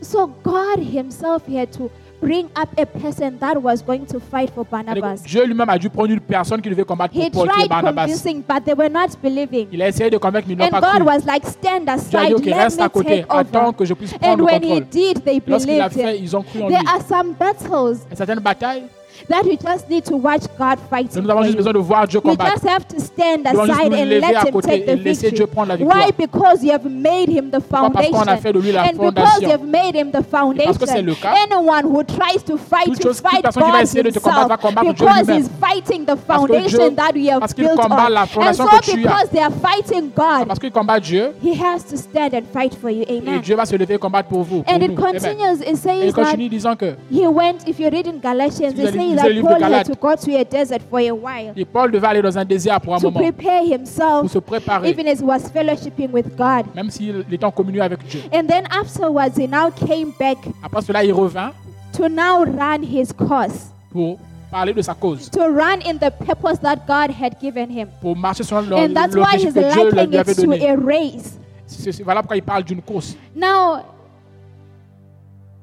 [SPEAKER 1] So God Himself had to bring up a person that was going to fight for Barnabas.
[SPEAKER 2] Dieu lui-même a dû prendre une personne qui devait combattre
[SPEAKER 1] He
[SPEAKER 2] pour
[SPEAKER 1] tried
[SPEAKER 2] Barnabas.
[SPEAKER 1] convincing, but they were not believing.
[SPEAKER 2] Il a essayé de convaincre, mais ils n'ont
[SPEAKER 1] And
[SPEAKER 2] pas
[SPEAKER 1] God
[SPEAKER 2] cru.
[SPEAKER 1] was like, stand
[SPEAKER 2] Dieu a
[SPEAKER 1] aside,
[SPEAKER 2] dit, ok,
[SPEAKER 1] let
[SPEAKER 2] reste à
[SPEAKER 1] me
[SPEAKER 2] côté,
[SPEAKER 1] take
[SPEAKER 2] attends
[SPEAKER 1] over.
[SPEAKER 2] que je puisse
[SPEAKER 1] And
[SPEAKER 2] prendre le
[SPEAKER 1] when He
[SPEAKER 2] contrôle.
[SPEAKER 1] did, they
[SPEAKER 2] Lorsqu'il a
[SPEAKER 1] believed
[SPEAKER 2] fait,
[SPEAKER 1] him.
[SPEAKER 2] ils ont cru en
[SPEAKER 1] There
[SPEAKER 2] lui.
[SPEAKER 1] are some battles
[SPEAKER 2] Et certaines batailles,
[SPEAKER 1] that we just need to watch God fighting
[SPEAKER 2] nous avons juste besoin de voir Dieu
[SPEAKER 1] You
[SPEAKER 2] combattre.
[SPEAKER 1] just have to stand aside and let him take the victory. Why? Because you have made him the foundation.
[SPEAKER 2] fait de lui la
[SPEAKER 1] And because you have made him the foundation. Anyone who tries to fight to fight God
[SPEAKER 2] de te combattre va
[SPEAKER 1] himself because he's fighting the foundation that we have built on. And so
[SPEAKER 2] que tu as.
[SPEAKER 1] because they are fighting God,
[SPEAKER 2] Parce qu'il combat Dieu,
[SPEAKER 1] he has to stand and fight for you.
[SPEAKER 2] et
[SPEAKER 1] Amen.
[SPEAKER 2] Dieu va se lever et combattre pour vous. pour
[SPEAKER 1] And it
[SPEAKER 2] nous. Amen.
[SPEAKER 1] continues, it
[SPEAKER 2] Et
[SPEAKER 1] says
[SPEAKER 2] il
[SPEAKER 1] that
[SPEAKER 2] continue disant que
[SPEAKER 1] he went, if you read in Galatians, it says
[SPEAKER 2] lisez
[SPEAKER 1] that
[SPEAKER 2] le livre de
[SPEAKER 1] Paul had
[SPEAKER 2] Galates.
[SPEAKER 1] to go to a desert for a while
[SPEAKER 2] et Paul devait aller dans un désert pour un
[SPEAKER 1] to
[SPEAKER 2] moment,
[SPEAKER 1] prepare
[SPEAKER 2] pour
[SPEAKER 1] himself,
[SPEAKER 2] se préparer,
[SPEAKER 1] even as he was fellowshipping with God.
[SPEAKER 2] même s'il était en communion avec Dieu.
[SPEAKER 1] And then afterwards, he now came back
[SPEAKER 2] Après cela, il revint
[SPEAKER 1] to now run his course,
[SPEAKER 2] pour parler de sa cause,
[SPEAKER 1] to run in the purpose that God had given him.
[SPEAKER 2] pour marcher sur le-
[SPEAKER 1] And that's why
[SPEAKER 2] l'objectif
[SPEAKER 1] he's
[SPEAKER 2] que Dieu
[SPEAKER 1] likening
[SPEAKER 2] lui avait
[SPEAKER 1] it to
[SPEAKER 2] donné.
[SPEAKER 1] a race.
[SPEAKER 2] C'est c'est- voilà pourquoi il parle d'une course.
[SPEAKER 1] Now,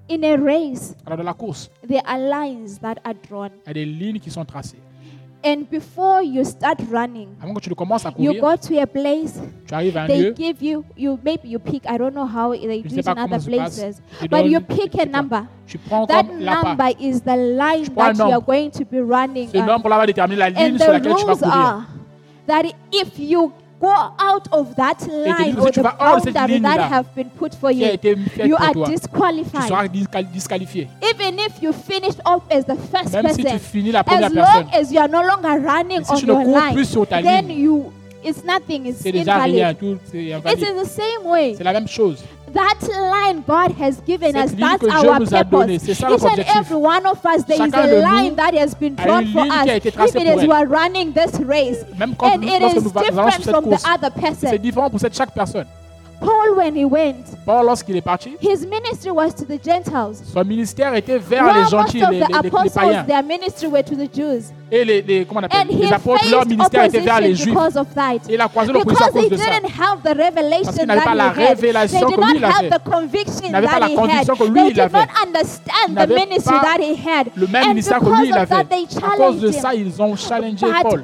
[SPEAKER 1] in a race,
[SPEAKER 2] Alors dans la course,
[SPEAKER 1] there are lines that are drawn.
[SPEAKER 2] il y a des lignes qui sont tracées.
[SPEAKER 1] And before you start running,
[SPEAKER 2] Avant que tu ne commences à
[SPEAKER 1] you
[SPEAKER 2] courir,
[SPEAKER 1] go to a place,
[SPEAKER 2] tu arrives à un
[SPEAKER 1] they
[SPEAKER 2] lieu.
[SPEAKER 1] give you, you maybe you pick, I don't know how they
[SPEAKER 2] Je
[SPEAKER 1] do
[SPEAKER 2] sais
[SPEAKER 1] it
[SPEAKER 2] pas
[SPEAKER 1] in
[SPEAKER 2] comment
[SPEAKER 1] other
[SPEAKER 2] ça se passe.
[SPEAKER 1] places, but you pick a number.
[SPEAKER 2] Tu prends
[SPEAKER 1] That
[SPEAKER 2] comme l'appât.
[SPEAKER 1] number is the line
[SPEAKER 2] prends un
[SPEAKER 1] that you are
[SPEAKER 2] nombre.
[SPEAKER 1] going to be running
[SPEAKER 2] Ce
[SPEAKER 1] on.
[SPEAKER 2] nombre là va déterminer la ligne
[SPEAKER 1] And
[SPEAKER 2] sur
[SPEAKER 1] the
[SPEAKER 2] laquelle tu vas
[SPEAKER 1] rules
[SPEAKER 2] courir.
[SPEAKER 1] are that if you Go out of that line or the boundary that have been put for you. You are disqualified. Even if you finish up as the first person, as long as you are no longer running on your line, then you it's nothing. It's invalid. It's in the same way. That line God has given us, that's our purpose. Each and every one of us, there is a line that has been drawn for us, even as we are running this race. and it is different from the other person. Paul, when he went,
[SPEAKER 2] Paul, lorsqu'il est parti,
[SPEAKER 1] his ministry was to the Gentiles.
[SPEAKER 2] son ministère était vers
[SPEAKER 1] While
[SPEAKER 2] les gentils, les,
[SPEAKER 1] the
[SPEAKER 2] les- les- les
[SPEAKER 1] apostles,
[SPEAKER 2] païens.
[SPEAKER 1] their ministry were to the Jews.
[SPEAKER 2] Et les, les- comment on appelle
[SPEAKER 1] And
[SPEAKER 2] Les apôtres, leur ministère était vers les juifs.
[SPEAKER 1] of that.
[SPEAKER 2] Et il a croisé l'opposition à cause de ça.
[SPEAKER 1] didn't have the
[SPEAKER 2] Parce
[SPEAKER 1] revelation
[SPEAKER 2] qu'il n'avait pas la révélation que lui, il
[SPEAKER 1] not have
[SPEAKER 2] avait.
[SPEAKER 1] the conviction
[SPEAKER 2] Il n'avait pas
[SPEAKER 1] that
[SPEAKER 2] la
[SPEAKER 1] he had.
[SPEAKER 2] conviction que lui,
[SPEAKER 1] They
[SPEAKER 2] il
[SPEAKER 1] did not
[SPEAKER 2] avait.
[SPEAKER 1] understand
[SPEAKER 2] Il
[SPEAKER 1] the
[SPEAKER 2] n'avait
[SPEAKER 1] ministry
[SPEAKER 2] pas
[SPEAKER 1] that he had.
[SPEAKER 2] Le même ministère que lui, il avait. À cause de ça, ils ont challengé Paul.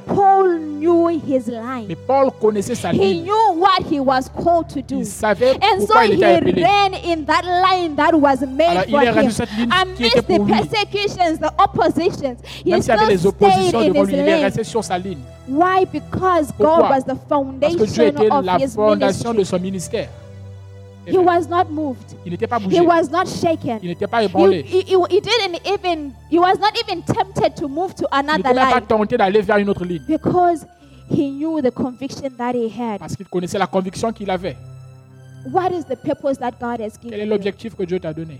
[SPEAKER 1] Knew his line.
[SPEAKER 2] Mais Paul connaissait sa
[SPEAKER 1] He
[SPEAKER 2] ligne.
[SPEAKER 1] knew what he was called to do.
[SPEAKER 2] Il savait
[SPEAKER 1] And so
[SPEAKER 2] il
[SPEAKER 1] he
[SPEAKER 2] était appelé.
[SPEAKER 1] ran in that line that was
[SPEAKER 2] Alors,
[SPEAKER 1] made
[SPEAKER 2] il
[SPEAKER 1] for him. Amidst the persecutions, the oppositions, he
[SPEAKER 2] Même
[SPEAKER 1] still
[SPEAKER 2] les
[SPEAKER 1] stayed
[SPEAKER 2] oppositions
[SPEAKER 1] in
[SPEAKER 2] devant
[SPEAKER 1] his
[SPEAKER 2] lui, il est
[SPEAKER 1] lane.
[SPEAKER 2] resté sur sa ligne.
[SPEAKER 1] Why? Because
[SPEAKER 2] Pourquoi?
[SPEAKER 1] God was the
[SPEAKER 2] Parce que Dieu
[SPEAKER 1] foundation
[SPEAKER 2] était
[SPEAKER 1] of
[SPEAKER 2] la
[SPEAKER 1] his
[SPEAKER 2] fondation de
[SPEAKER 1] ministry.
[SPEAKER 2] son ministère.
[SPEAKER 1] He was not moved.
[SPEAKER 2] Il n'était pas
[SPEAKER 1] He
[SPEAKER 2] bougé.
[SPEAKER 1] was not shaken.
[SPEAKER 2] Il n'était pas
[SPEAKER 1] He,
[SPEAKER 2] ébranlé.
[SPEAKER 1] he, he- he didn't even, he was not even tempted to move to
[SPEAKER 2] Il
[SPEAKER 1] another
[SPEAKER 2] n'était même pas
[SPEAKER 1] line
[SPEAKER 2] tenté d'aller vers une autre ligne.
[SPEAKER 1] because he knew the conviction that he had.
[SPEAKER 2] Parce qu'il connaissait la conviction qu'il avait.
[SPEAKER 1] What is the purpose that God has
[SPEAKER 2] Quel est
[SPEAKER 1] given
[SPEAKER 2] l'objectif que Dieu t'a donné?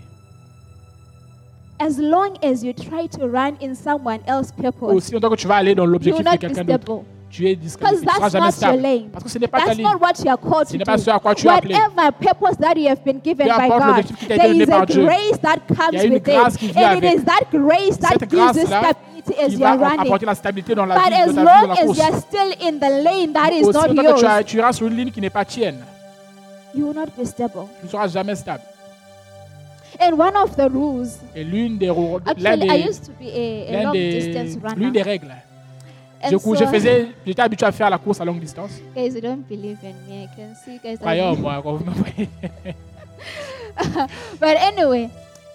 [SPEAKER 1] As long as you try to run in someone else's purpose,
[SPEAKER 2] Aussi longtemps que tu vas aller dans l'objectif de quelqu'un d'autre. Tu es disqualifié.
[SPEAKER 1] Because
[SPEAKER 2] Tu seras
[SPEAKER 1] that's
[SPEAKER 2] jamais
[SPEAKER 1] not your
[SPEAKER 2] stable.
[SPEAKER 1] lane.
[SPEAKER 2] Parce que ce n'est pas ta
[SPEAKER 1] That's
[SPEAKER 2] ligne.
[SPEAKER 1] not what you are called
[SPEAKER 2] Ce
[SPEAKER 1] to
[SPEAKER 2] n'est pas ce à quoi tu es appelé.
[SPEAKER 1] Whatever purpose that you have been given
[SPEAKER 2] Peu
[SPEAKER 1] by
[SPEAKER 2] importe
[SPEAKER 1] God,
[SPEAKER 2] l'objectif qui t'a été
[SPEAKER 1] there
[SPEAKER 2] donné
[SPEAKER 1] is a
[SPEAKER 2] par Dieu.
[SPEAKER 1] grace that
[SPEAKER 2] Il y
[SPEAKER 1] comes
[SPEAKER 2] a une
[SPEAKER 1] with
[SPEAKER 2] grâce
[SPEAKER 1] it.
[SPEAKER 2] qui vient
[SPEAKER 1] And it
[SPEAKER 2] avec.
[SPEAKER 1] is that grace that
[SPEAKER 2] Cette
[SPEAKER 1] gives you
[SPEAKER 2] grâce-là
[SPEAKER 1] stability as
[SPEAKER 2] qui
[SPEAKER 1] you
[SPEAKER 2] va apporter la stabilité dans la
[SPEAKER 1] But
[SPEAKER 2] vie
[SPEAKER 1] as
[SPEAKER 2] de ta vie, dans
[SPEAKER 1] long
[SPEAKER 2] la
[SPEAKER 1] as
[SPEAKER 2] course.
[SPEAKER 1] you are still in the lane that is
[SPEAKER 2] Aussi
[SPEAKER 1] not
[SPEAKER 2] longtemps que tu, iras sur une ligne qui n'est pas tienne,
[SPEAKER 1] you will not be stable.
[SPEAKER 2] tu ne seras jamais stable.
[SPEAKER 1] And one of the rules,
[SPEAKER 2] Et l'une des, l'un
[SPEAKER 1] actually, I used to be a, a
[SPEAKER 2] l'un
[SPEAKER 1] long
[SPEAKER 2] des,
[SPEAKER 1] distance runner.
[SPEAKER 2] l'une des règles. Je, cou- je
[SPEAKER 1] so-
[SPEAKER 2] faisais, j'étais habitué à faire la course à longue distance.
[SPEAKER 1] Guys, you don't believe in me. I can see you guys. believe-
[SPEAKER 2] moi. vous me voyez. *laughs*
[SPEAKER 1] But anyway,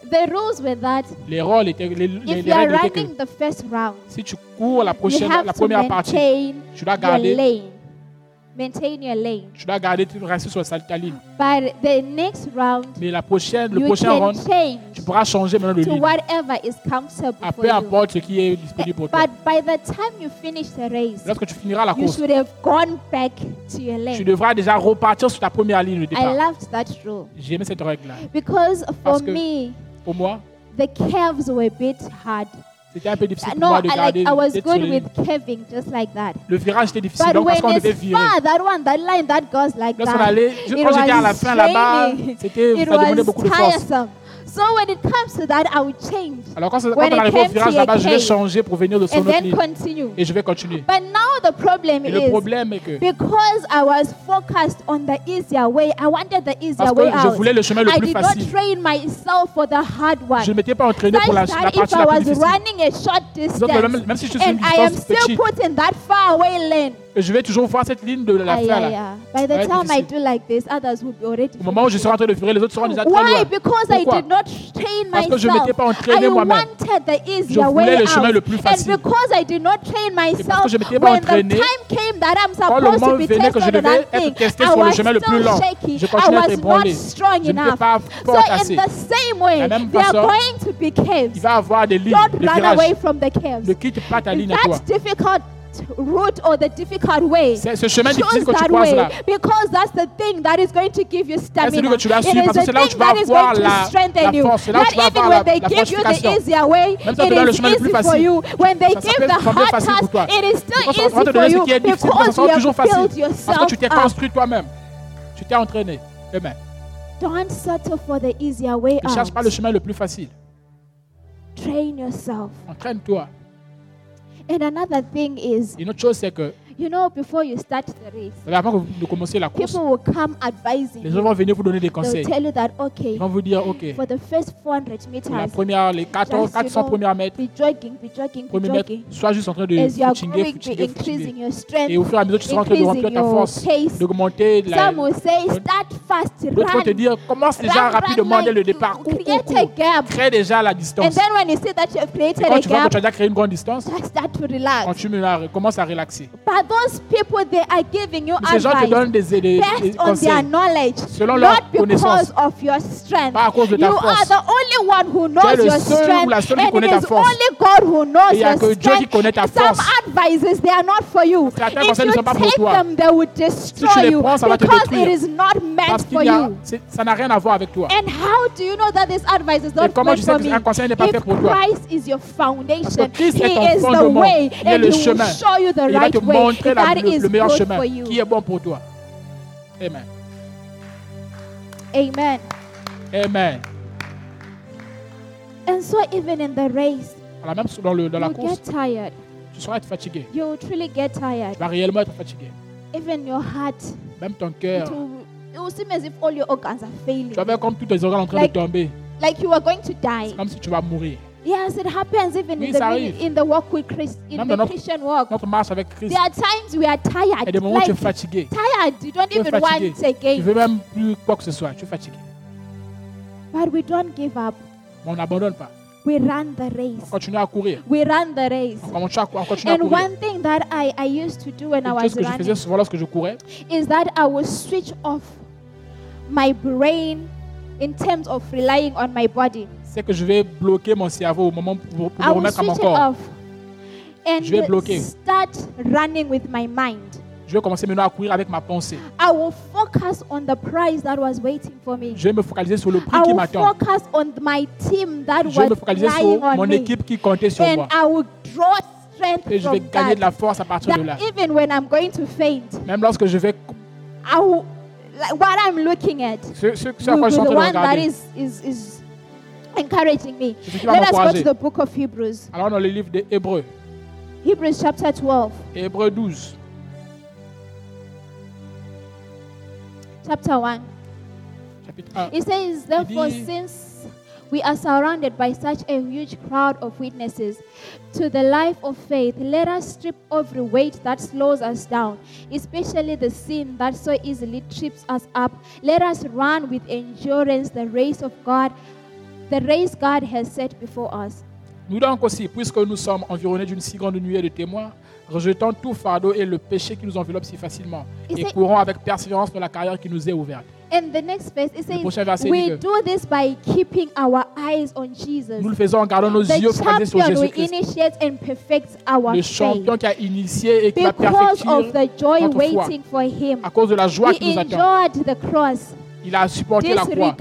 [SPEAKER 1] the rules were that
[SPEAKER 2] Les rôles étaient, les, les-
[SPEAKER 1] if
[SPEAKER 2] les
[SPEAKER 1] you are
[SPEAKER 2] règles étaient que
[SPEAKER 1] running the first round,
[SPEAKER 2] si tu cours la
[SPEAKER 1] you
[SPEAKER 2] prochaine, la première partie, tu dois
[SPEAKER 1] your
[SPEAKER 2] garder,
[SPEAKER 1] lane. Maintain your lane.
[SPEAKER 2] tu dois garder, tu restes sur ta ligne.
[SPEAKER 1] But the next round,
[SPEAKER 2] Mais la prochaine, le
[SPEAKER 1] you
[SPEAKER 2] prochain
[SPEAKER 1] can
[SPEAKER 2] round,
[SPEAKER 1] change
[SPEAKER 2] tu pourras changer maintenant de
[SPEAKER 1] to
[SPEAKER 2] ligne.
[SPEAKER 1] whatever is comfortable
[SPEAKER 2] À
[SPEAKER 1] for
[SPEAKER 2] peu
[SPEAKER 1] you.
[SPEAKER 2] importe ce qui est disponible pour toi.
[SPEAKER 1] But by the time you finish the race,
[SPEAKER 2] Lorsque tu finiras la
[SPEAKER 1] you
[SPEAKER 2] course,
[SPEAKER 1] should have gone back to your
[SPEAKER 2] tu
[SPEAKER 1] lane.
[SPEAKER 2] devras déjà repartir sur ta première ligne de
[SPEAKER 1] I
[SPEAKER 2] départ.
[SPEAKER 1] loved that rule
[SPEAKER 2] J'ai aimé cette règle-là.
[SPEAKER 1] because
[SPEAKER 2] Parce
[SPEAKER 1] for
[SPEAKER 2] que-
[SPEAKER 1] me,
[SPEAKER 2] Pour moi,
[SPEAKER 1] the curves were a bit hard.
[SPEAKER 2] C'était un peu difficile pour
[SPEAKER 1] No,
[SPEAKER 2] moi de
[SPEAKER 1] I,
[SPEAKER 2] garder.
[SPEAKER 1] like, I was good with curving just like that.
[SPEAKER 2] Le virage était difficile, donc parce qu'on devait virer.
[SPEAKER 1] that one, that line that goes like
[SPEAKER 2] Lorsqu'on
[SPEAKER 1] that,
[SPEAKER 2] allait, je-
[SPEAKER 1] it
[SPEAKER 2] quand j'étais à la fin là-bas, c'était,
[SPEAKER 1] it
[SPEAKER 2] ça demandait beaucoup de force.
[SPEAKER 1] So when it comes to that, I would change
[SPEAKER 2] Alors quand, on arrive au virage là-bas, je vais changer pour venir de son autre
[SPEAKER 1] then
[SPEAKER 2] ligne.
[SPEAKER 1] continue.
[SPEAKER 2] Et je vais continuer.
[SPEAKER 1] But now the problem
[SPEAKER 2] Et le
[SPEAKER 1] is
[SPEAKER 2] problème est que,
[SPEAKER 1] because I was focused on the easier way, I wanted the easier
[SPEAKER 2] parce
[SPEAKER 1] way
[SPEAKER 2] que je
[SPEAKER 1] out.
[SPEAKER 2] voulais le chemin le
[SPEAKER 1] I
[SPEAKER 2] plus
[SPEAKER 1] did
[SPEAKER 2] facile,
[SPEAKER 1] not train myself for the hard one.
[SPEAKER 2] je ne m'étais pas entraîné pour la,
[SPEAKER 1] if
[SPEAKER 2] partie
[SPEAKER 1] I
[SPEAKER 2] la plus
[SPEAKER 1] was
[SPEAKER 2] difficile.
[SPEAKER 1] running a short
[SPEAKER 2] Donc, même,
[SPEAKER 1] distance
[SPEAKER 2] même si je suis une
[SPEAKER 1] and I am
[SPEAKER 2] distance
[SPEAKER 1] still
[SPEAKER 2] petite,
[SPEAKER 1] put in that far away lane,
[SPEAKER 2] je vais toujours voir cette ligne de la
[SPEAKER 1] Ah,
[SPEAKER 2] faire
[SPEAKER 1] yeah,
[SPEAKER 2] là.
[SPEAKER 1] yeah. By the
[SPEAKER 2] Ouais,
[SPEAKER 1] time I
[SPEAKER 2] difficile.
[SPEAKER 1] do like this, others will be already.
[SPEAKER 2] Au moment où je serai en train de virer, les autres seront déjà très
[SPEAKER 1] Why?
[SPEAKER 2] loin.
[SPEAKER 1] Because I
[SPEAKER 2] Pourquoi?
[SPEAKER 1] did not train
[SPEAKER 2] Parce que je
[SPEAKER 1] myself.
[SPEAKER 2] m'étais pas entraîné moi-même.
[SPEAKER 1] the
[SPEAKER 2] Je voulais le chemin
[SPEAKER 1] out.
[SPEAKER 2] le plus facile.
[SPEAKER 1] And because I did not train
[SPEAKER 2] parce que je m'étais pas
[SPEAKER 1] the
[SPEAKER 2] entraîné,
[SPEAKER 1] time came that I'm
[SPEAKER 2] quand le
[SPEAKER 1] supposed to
[SPEAKER 2] moment venait que je devais être testé sur le chemin le plus
[SPEAKER 1] shaky.
[SPEAKER 2] Je continuais à être ébranlé. Je n'étais pas
[SPEAKER 1] So
[SPEAKER 2] fort
[SPEAKER 1] in
[SPEAKER 2] assez.
[SPEAKER 1] the same way,
[SPEAKER 2] la même
[SPEAKER 1] are
[SPEAKER 2] façon,
[SPEAKER 1] going to be caves.
[SPEAKER 2] Il va avoir des lignes,
[SPEAKER 1] Don't
[SPEAKER 2] des
[SPEAKER 1] run
[SPEAKER 2] virages.
[SPEAKER 1] away from the caves.
[SPEAKER 2] Ne quitte pas ta ligne à toi.
[SPEAKER 1] Route or the difficult way.
[SPEAKER 2] C'est ce chemin difficile que tu croises là.
[SPEAKER 1] because that's the thing that is going to give you
[SPEAKER 2] celui
[SPEAKER 1] stamina.
[SPEAKER 2] que tu
[SPEAKER 1] It
[SPEAKER 2] suivre
[SPEAKER 1] is
[SPEAKER 2] parce que
[SPEAKER 1] the
[SPEAKER 2] c'est là où tu
[SPEAKER 1] thing
[SPEAKER 2] vas
[SPEAKER 1] that is
[SPEAKER 2] avoir
[SPEAKER 1] going to
[SPEAKER 2] la-
[SPEAKER 1] strengthen
[SPEAKER 2] la
[SPEAKER 1] you.
[SPEAKER 2] force. C'est là où
[SPEAKER 1] Not
[SPEAKER 2] tu vas
[SPEAKER 1] even
[SPEAKER 2] avoir
[SPEAKER 1] when
[SPEAKER 2] la-
[SPEAKER 1] they
[SPEAKER 2] la
[SPEAKER 1] give you the
[SPEAKER 2] fortification.
[SPEAKER 1] easier way,
[SPEAKER 2] Même si on te donne le
[SPEAKER 1] is
[SPEAKER 2] chemin le plus
[SPEAKER 1] easy for
[SPEAKER 2] facile,
[SPEAKER 1] you. When they
[SPEAKER 2] ça
[SPEAKER 1] give the hard
[SPEAKER 2] facile pour
[SPEAKER 1] task,
[SPEAKER 2] toi.
[SPEAKER 1] it is still
[SPEAKER 2] On va
[SPEAKER 1] easy
[SPEAKER 2] te
[SPEAKER 1] for
[SPEAKER 2] donner ce
[SPEAKER 1] you
[SPEAKER 2] qui est difficile, ça
[SPEAKER 1] because
[SPEAKER 2] sera
[SPEAKER 1] you
[SPEAKER 2] toujours
[SPEAKER 1] have
[SPEAKER 2] facile.
[SPEAKER 1] built
[SPEAKER 2] Parce que tu t'es construit toi-même. Tu t'es entraîné. Amen.
[SPEAKER 1] Don't settle for the easier way
[SPEAKER 2] Ne cherche pas le
[SPEAKER 1] out.
[SPEAKER 2] chemin le plus facile.
[SPEAKER 1] Train yourself.
[SPEAKER 2] Entraîne-toi.
[SPEAKER 1] And another thing is,
[SPEAKER 2] Une autre chose, que
[SPEAKER 1] You know, before you start the race,
[SPEAKER 2] Avant que vous- de commencer la course,
[SPEAKER 1] people will come advising
[SPEAKER 2] les gens
[SPEAKER 1] you.
[SPEAKER 2] vont venir vous donner des
[SPEAKER 1] They'll
[SPEAKER 2] conseils.
[SPEAKER 1] tell you that, okay,
[SPEAKER 2] Ils vont vous dire, OK,
[SPEAKER 1] for the first 400
[SPEAKER 2] pour la
[SPEAKER 1] meters,
[SPEAKER 2] première, les 14,
[SPEAKER 1] Just, you
[SPEAKER 2] 400
[SPEAKER 1] know,
[SPEAKER 2] premiers mètres,
[SPEAKER 1] be jogging, be jogging, be
[SPEAKER 2] premier mètre,
[SPEAKER 1] jogging.
[SPEAKER 2] sois juste en train de
[SPEAKER 1] As you are
[SPEAKER 2] footinguer,
[SPEAKER 1] growing, be
[SPEAKER 2] footinguer,
[SPEAKER 1] increasing
[SPEAKER 2] footinguer.
[SPEAKER 1] your
[SPEAKER 2] Et
[SPEAKER 1] strength,
[SPEAKER 2] au fur et à mesure, tu seras en train de remplir
[SPEAKER 1] increasing
[SPEAKER 2] ta
[SPEAKER 1] your
[SPEAKER 2] force,
[SPEAKER 1] pace.
[SPEAKER 2] d'augmenter la.
[SPEAKER 1] Some will say, start fast,
[SPEAKER 2] D'autres vont te
[SPEAKER 1] run.
[SPEAKER 2] dire, commence déjà
[SPEAKER 1] Run,
[SPEAKER 2] rapidement dès le départ.
[SPEAKER 1] you
[SPEAKER 2] Cours, cours,
[SPEAKER 1] create a
[SPEAKER 2] cours.
[SPEAKER 1] gap.
[SPEAKER 2] Crée déjà la
[SPEAKER 1] And
[SPEAKER 2] distance.
[SPEAKER 1] then when you see that you have
[SPEAKER 2] Et
[SPEAKER 1] created
[SPEAKER 2] quand
[SPEAKER 1] a
[SPEAKER 2] tu vois que
[SPEAKER 1] gap,
[SPEAKER 2] tu as déjà créé une grande distance,
[SPEAKER 1] just start to
[SPEAKER 2] quand
[SPEAKER 1] relax.
[SPEAKER 2] tu me la- commences à relaxer.
[SPEAKER 1] But those people, they are giving you
[SPEAKER 2] Ces gens te
[SPEAKER 1] advice
[SPEAKER 2] donnent des, des- des
[SPEAKER 1] based on their knowledge,
[SPEAKER 2] Selon leur
[SPEAKER 1] not because
[SPEAKER 2] connaissance.
[SPEAKER 1] of your strength.
[SPEAKER 2] pas à cause de ta
[SPEAKER 1] You are
[SPEAKER 2] force.
[SPEAKER 1] the only one who knows
[SPEAKER 2] le
[SPEAKER 1] your
[SPEAKER 2] seul ou
[SPEAKER 1] strength,
[SPEAKER 2] la seule qui
[SPEAKER 1] and it
[SPEAKER 2] ta
[SPEAKER 1] is
[SPEAKER 2] force.
[SPEAKER 1] only God who knows
[SPEAKER 2] Et il y a
[SPEAKER 1] your
[SPEAKER 2] que Dieu qui
[SPEAKER 1] strength.
[SPEAKER 2] connaît ta
[SPEAKER 1] Some
[SPEAKER 2] force.
[SPEAKER 1] advices, they are not for you.
[SPEAKER 2] Certains
[SPEAKER 1] If
[SPEAKER 2] conseils ne
[SPEAKER 1] you
[SPEAKER 2] sont pas pour
[SPEAKER 1] take
[SPEAKER 2] toi.
[SPEAKER 1] them, they will destroy
[SPEAKER 2] les
[SPEAKER 1] you
[SPEAKER 2] prends, ça va te
[SPEAKER 1] because it is not meant
[SPEAKER 2] Parce
[SPEAKER 1] for
[SPEAKER 2] qu'il
[SPEAKER 1] you.
[SPEAKER 2] ça n'a rien à voir avec toi.
[SPEAKER 1] And how do you know that this advice is not
[SPEAKER 2] comment
[SPEAKER 1] meant
[SPEAKER 2] tu sais
[SPEAKER 1] for
[SPEAKER 2] que
[SPEAKER 1] me?
[SPEAKER 2] un conseil n'est pas
[SPEAKER 1] if
[SPEAKER 2] fait pour toi?
[SPEAKER 1] Christ is your foundation,
[SPEAKER 2] Christ
[SPEAKER 1] He
[SPEAKER 2] est ton
[SPEAKER 1] is the
[SPEAKER 2] fondement.
[SPEAKER 1] way,
[SPEAKER 2] Il est
[SPEAKER 1] and
[SPEAKER 2] le
[SPEAKER 1] He will
[SPEAKER 2] chemin.
[SPEAKER 1] show you the
[SPEAKER 2] il va
[SPEAKER 1] right
[SPEAKER 2] te
[SPEAKER 1] way
[SPEAKER 2] montrer la- le, meilleur chemin qui est bon pour toi? Amen.
[SPEAKER 1] Amen.
[SPEAKER 2] Amen.
[SPEAKER 1] And so even in the race,
[SPEAKER 2] Alors même dans, le, dans la
[SPEAKER 1] you
[SPEAKER 2] course,
[SPEAKER 1] get tired.
[SPEAKER 2] tu seras être fatigué.
[SPEAKER 1] You truly get tired.
[SPEAKER 2] Tu vas réellement être fatigué.
[SPEAKER 1] Even your heart,
[SPEAKER 2] Même ton cœur.
[SPEAKER 1] will, it will seem as if all your organs are failing.
[SPEAKER 2] Tu vas voir comme tous tes organes en train
[SPEAKER 1] Like-
[SPEAKER 2] de tomber.
[SPEAKER 1] Like you are going to die.
[SPEAKER 2] C'est comme si tu vas mourir.
[SPEAKER 1] Yes, it happens even in the in the walk with Christ, in
[SPEAKER 2] Même
[SPEAKER 1] the
[SPEAKER 2] notre-
[SPEAKER 1] Christian walk.
[SPEAKER 2] Notre avec Christ,
[SPEAKER 1] There are times we are
[SPEAKER 2] il y a
[SPEAKER 1] tired.
[SPEAKER 2] des moments où tu es
[SPEAKER 1] Like
[SPEAKER 2] fatigué.
[SPEAKER 1] tired, you don't
[SPEAKER 2] Tu
[SPEAKER 1] even want
[SPEAKER 2] Tu
[SPEAKER 1] again.
[SPEAKER 2] veux même plus quoi que ce soit. Tu es fatigué.
[SPEAKER 1] But we don't give up.
[SPEAKER 2] Mais on n'abandonne pas.
[SPEAKER 1] We run the
[SPEAKER 2] On
[SPEAKER 1] race.
[SPEAKER 2] continue à courir.
[SPEAKER 1] We run the race.
[SPEAKER 2] On continue à, on continue à
[SPEAKER 1] And
[SPEAKER 2] courir.
[SPEAKER 1] one thing that I, I used to do when I
[SPEAKER 2] Une
[SPEAKER 1] was
[SPEAKER 2] chose que je faisais
[SPEAKER 1] running
[SPEAKER 2] souvent lorsque je courais,
[SPEAKER 1] is that I would switch off my brain in terms of relying on my body.
[SPEAKER 2] C'est que je vais bloquer mon cerveau au moment pour, pour
[SPEAKER 1] I
[SPEAKER 2] me remettre à mon corps.
[SPEAKER 1] and
[SPEAKER 2] Je vais bloquer.
[SPEAKER 1] start running with my mind.
[SPEAKER 2] Je vais commencer maintenant à courir avec ma pensée.
[SPEAKER 1] I will focus on the prize that was waiting for me.
[SPEAKER 2] Je vais me focaliser sur le prix
[SPEAKER 1] I
[SPEAKER 2] qui
[SPEAKER 1] will
[SPEAKER 2] m'attend.
[SPEAKER 1] focus on my team that
[SPEAKER 2] Je vais me focaliser sur
[SPEAKER 1] on
[SPEAKER 2] mon
[SPEAKER 1] me.
[SPEAKER 2] équipe qui comptait sur
[SPEAKER 1] And
[SPEAKER 2] moi.
[SPEAKER 1] I will draw strength
[SPEAKER 2] Et je vais gagner de la
[SPEAKER 1] that.
[SPEAKER 2] force à partir de là.
[SPEAKER 1] That even when I'm going to faint,
[SPEAKER 2] Même lorsque je vais...
[SPEAKER 1] I will, like what I'm looking at
[SPEAKER 2] Ce, ce, ce à quoi je suis en train de
[SPEAKER 1] that
[SPEAKER 2] regarder,
[SPEAKER 1] is, is, is encouraging me.
[SPEAKER 2] c'est ce qui va
[SPEAKER 1] Let us go to the book of Hebrews.
[SPEAKER 2] Alors dans le livre des Hébreux,
[SPEAKER 1] Hebrews chapter 12.
[SPEAKER 2] Hébreux 12,
[SPEAKER 1] Chapter 1.
[SPEAKER 2] chapitre 1.
[SPEAKER 1] Uh, it says, Therefore,
[SPEAKER 2] dit-
[SPEAKER 1] since we are surrounded by such a huge crowd of witnesses to the life of faith, let us strip every weight that slows us down, especially the sin that so easily trips us up. Let us run with endurance the race of God, the race God has set before us.
[SPEAKER 2] Nous donc aussi, puisque nous sommes environnés d'une si grande nuée de témoins, rejetons tout fardeau et le péché qui nous enveloppe si facilement,
[SPEAKER 1] Il
[SPEAKER 2] et
[SPEAKER 1] sait-
[SPEAKER 2] courons avec persévérance dans la carrière qui nous est ouverte.
[SPEAKER 1] And the next verse, it says,
[SPEAKER 2] prochain verset
[SPEAKER 1] We
[SPEAKER 2] dit que-
[SPEAKER 1] do this by keeping our eyes on Jesus.
[SPEAKER 2] Nous le faisons en gardant nos
[SPEAKER 1] The
[SPEAKER 2] yeux focalisés sur
[SPEAKER 1] champion who
[SPEAKER 2] Jésus-Christ,
[SPEAKER 1] initiates and perfects our
[SPEAKER 2] le
[SPEAKER 1] faith.
[SPEAKER 2] champion qui a initié et qui va
[SPEAKER 1] because of
[SPEAKER 2] perfectir
[SPEAKER 1] the joy
[SPEAKER 2] notre foi.
[SPEAKER 1] waiting for him.
[SPEAKER 2] à cause de la joie qui
[SPEAKER 1] He
[SPEAKER 2] nous attend.
[SPEAKER 1] endured the cross,
[SPEAKER 2] Il a supporté la croix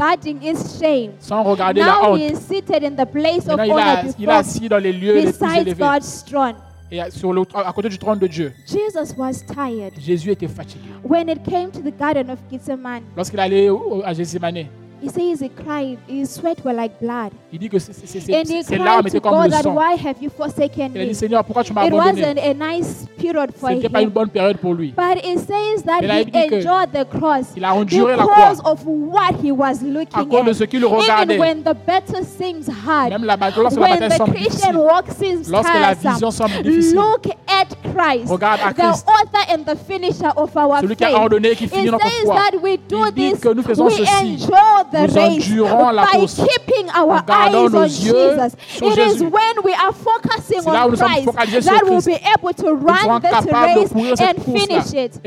[SPEAKER 1] shame.
[SPEAKER 2] sans regarder la
[SPEAKER 1] Now
[SPEAKER 2] honte.
[SPEAKER 1] he is seated in the place of
[SPEAKER 2] il, a, il assis dans les lieux les plus
[SPEAKER 1] beside
[SPEAKER 2] élevés
[SPEAKER 1] God's throne.
[SPEAKER 2] et à- sur le, à côté du trône de Dieu.
[SPEAKER 1] Jesus was tired
[SPEAKER 2] Jésus était fatigué.
[SPEAKER 1] when it came to the Garden of Gethsemane.
[SPEAKER 2] Lorsqu'il allait à Gethsemane,
[SPEAKER 1] He says he cried, his sweat were like blood.
[SPEAKER 2] il dit que ses- ses- ses-
[SPEAKER 1] And he
[SPEAKER 2] ses larmes
[SPEAKER 1] cried
[SPEAKER 2] étaient
[SPEAKER 1] to
[SPEAKER 2] comme
[SPEAKER 1] God
[SPEAKER 2] le
[SPEAKER 1] that
[SPEAKER 2] sang.
[SPEAKER 1] why have you forsaken
[SPEAKER 2] Il a dit
[SPEAKER 1] me?
[SPEAKER 2] Seigneur, pourquoi tu m'as
[SPEAKER 1] It
[SPEAKER 2] abandonné
[SPEAKER 1] wasn't a nice period for
[SPEAKER 2] Ce n'était pas une
[SPEAKER 1] him.
[SPEAKER 2] bonne période pour lui.
[SPEAKER 1] But it says that
[SPEAKER 2] Mais la
[SPEAKER 1] he
[SPEAKER 2] Bible dit que
[SPEAKER 1] endured the cross
[SPEAKER 2] Il a enduré la
[SPEAKER 1] because
[SPEAKER 2] croix
[SPEAKER 1] of what he was
[SPEAKER 2] à
[SPEAKER 1] looking
[SPEAKER 2] cause de
[SPEAKER 1] at.
[SPEAKER 2] ce qu'il
[SPEAKER 1] Even when the battle seems hard,
[SPEAKER 2] Même la, bataille- lorsque la
[SPEAKER 1] when
[SPEAKER 2] bataille
[SPEAKER 1] the
[SPEAKER 2] semble
[SPEAKER 1] Christian
[SPEAKER 2] difficile,
[SPEAKER 1] walk seems
[SPEAKER 2] lorsque la
[SPEAKER 1] tiresome,
[SPEAKER 2] vision semble difficile,
[SPEAKER 1] look at Christ,
[SPEAKER 2] Regarde à
[SPEAKER 1] the
[SPEAKER 2] Christ.
[SPEAKER 1] author and the finisher of our
[SPEAKER 2] celui qui a
[SPEAKER 1] faith.
[SPEAKER 2] ordonné et qui finit
[SPEAKER 1] It
[SPEAKER 2] notre
[SPEAKER 1] says
[SPEAKER 2] foi.
[SPEAKER 1] that we do
[SPEAKER 2] Il dit
[SPEAKER 1] this,
[SPEAKER 2] que nous faisons
[SPEAKER 1] we
[SPEAKER 2] ceci.
[SPEAKER 1] endure the race by keeping our eyes on Jesus. It is when we are focusing on Christ that we'll be able to run this race and finish it.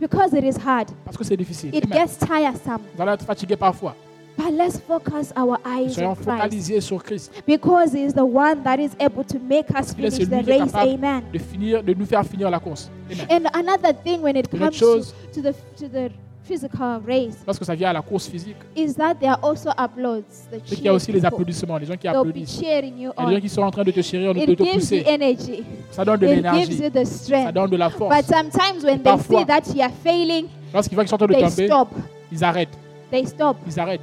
[SPEAKER 1] Because it is hard. It gets tiresome. But let's focus our eyes on Christ. Because He is the one that is able to make us finish the race. Amen. And another thing when it comes to, to the to the physical race
[SPEAKER 2] Lorsque ça vient à la course physique,
[SPEAKER 1] is that there are also applauds. The
[SPEAKER 2] c'est qu'il y a aussi les applaudissements, les gens qui
[SPEAKER 1] They'll be
[SPEAKER 2] applaudissent.
[SPEAKER 1] cheering you
[SPEAKER 2] des gens
[SPEAKER 1] on.
[SPEAKER 2] qui sont en train de te chérir, de
[SPEAKER 1] It
[SPEAKER 2] te
[SPEAKER 1] gives you
[SPEAKER 2] pousser.
[SPEAKER 1] energy.
[SPEAKER 2] Ça donne de
[SPEAKER 1] It gives
[SPEAKER 2] l'énergie.
[SPEAKER 1] you the
[SPEAKER 2] Ça
[SPEAKER 1] strength.
[SPEAKER 2] donne de la
[SPEAKER 1] But
[SPEAKER 2] force.
[SPEAKER 1] sometimes when they
[SPEAKER 2] parfois,
[SPEAKER 1] see that you are failing,
[SPEAKER 2] Lorsqu'ils voient qu'ils sont en train de
[SPEAKER 1] they
[SPEAKER 2] tomber,
[SPEAKER 1] stop.
[SPEAKER 2] ils arrêtent.
[SPEAKER 1] They stop.
[SPEAKER 2] Ils arrêtent.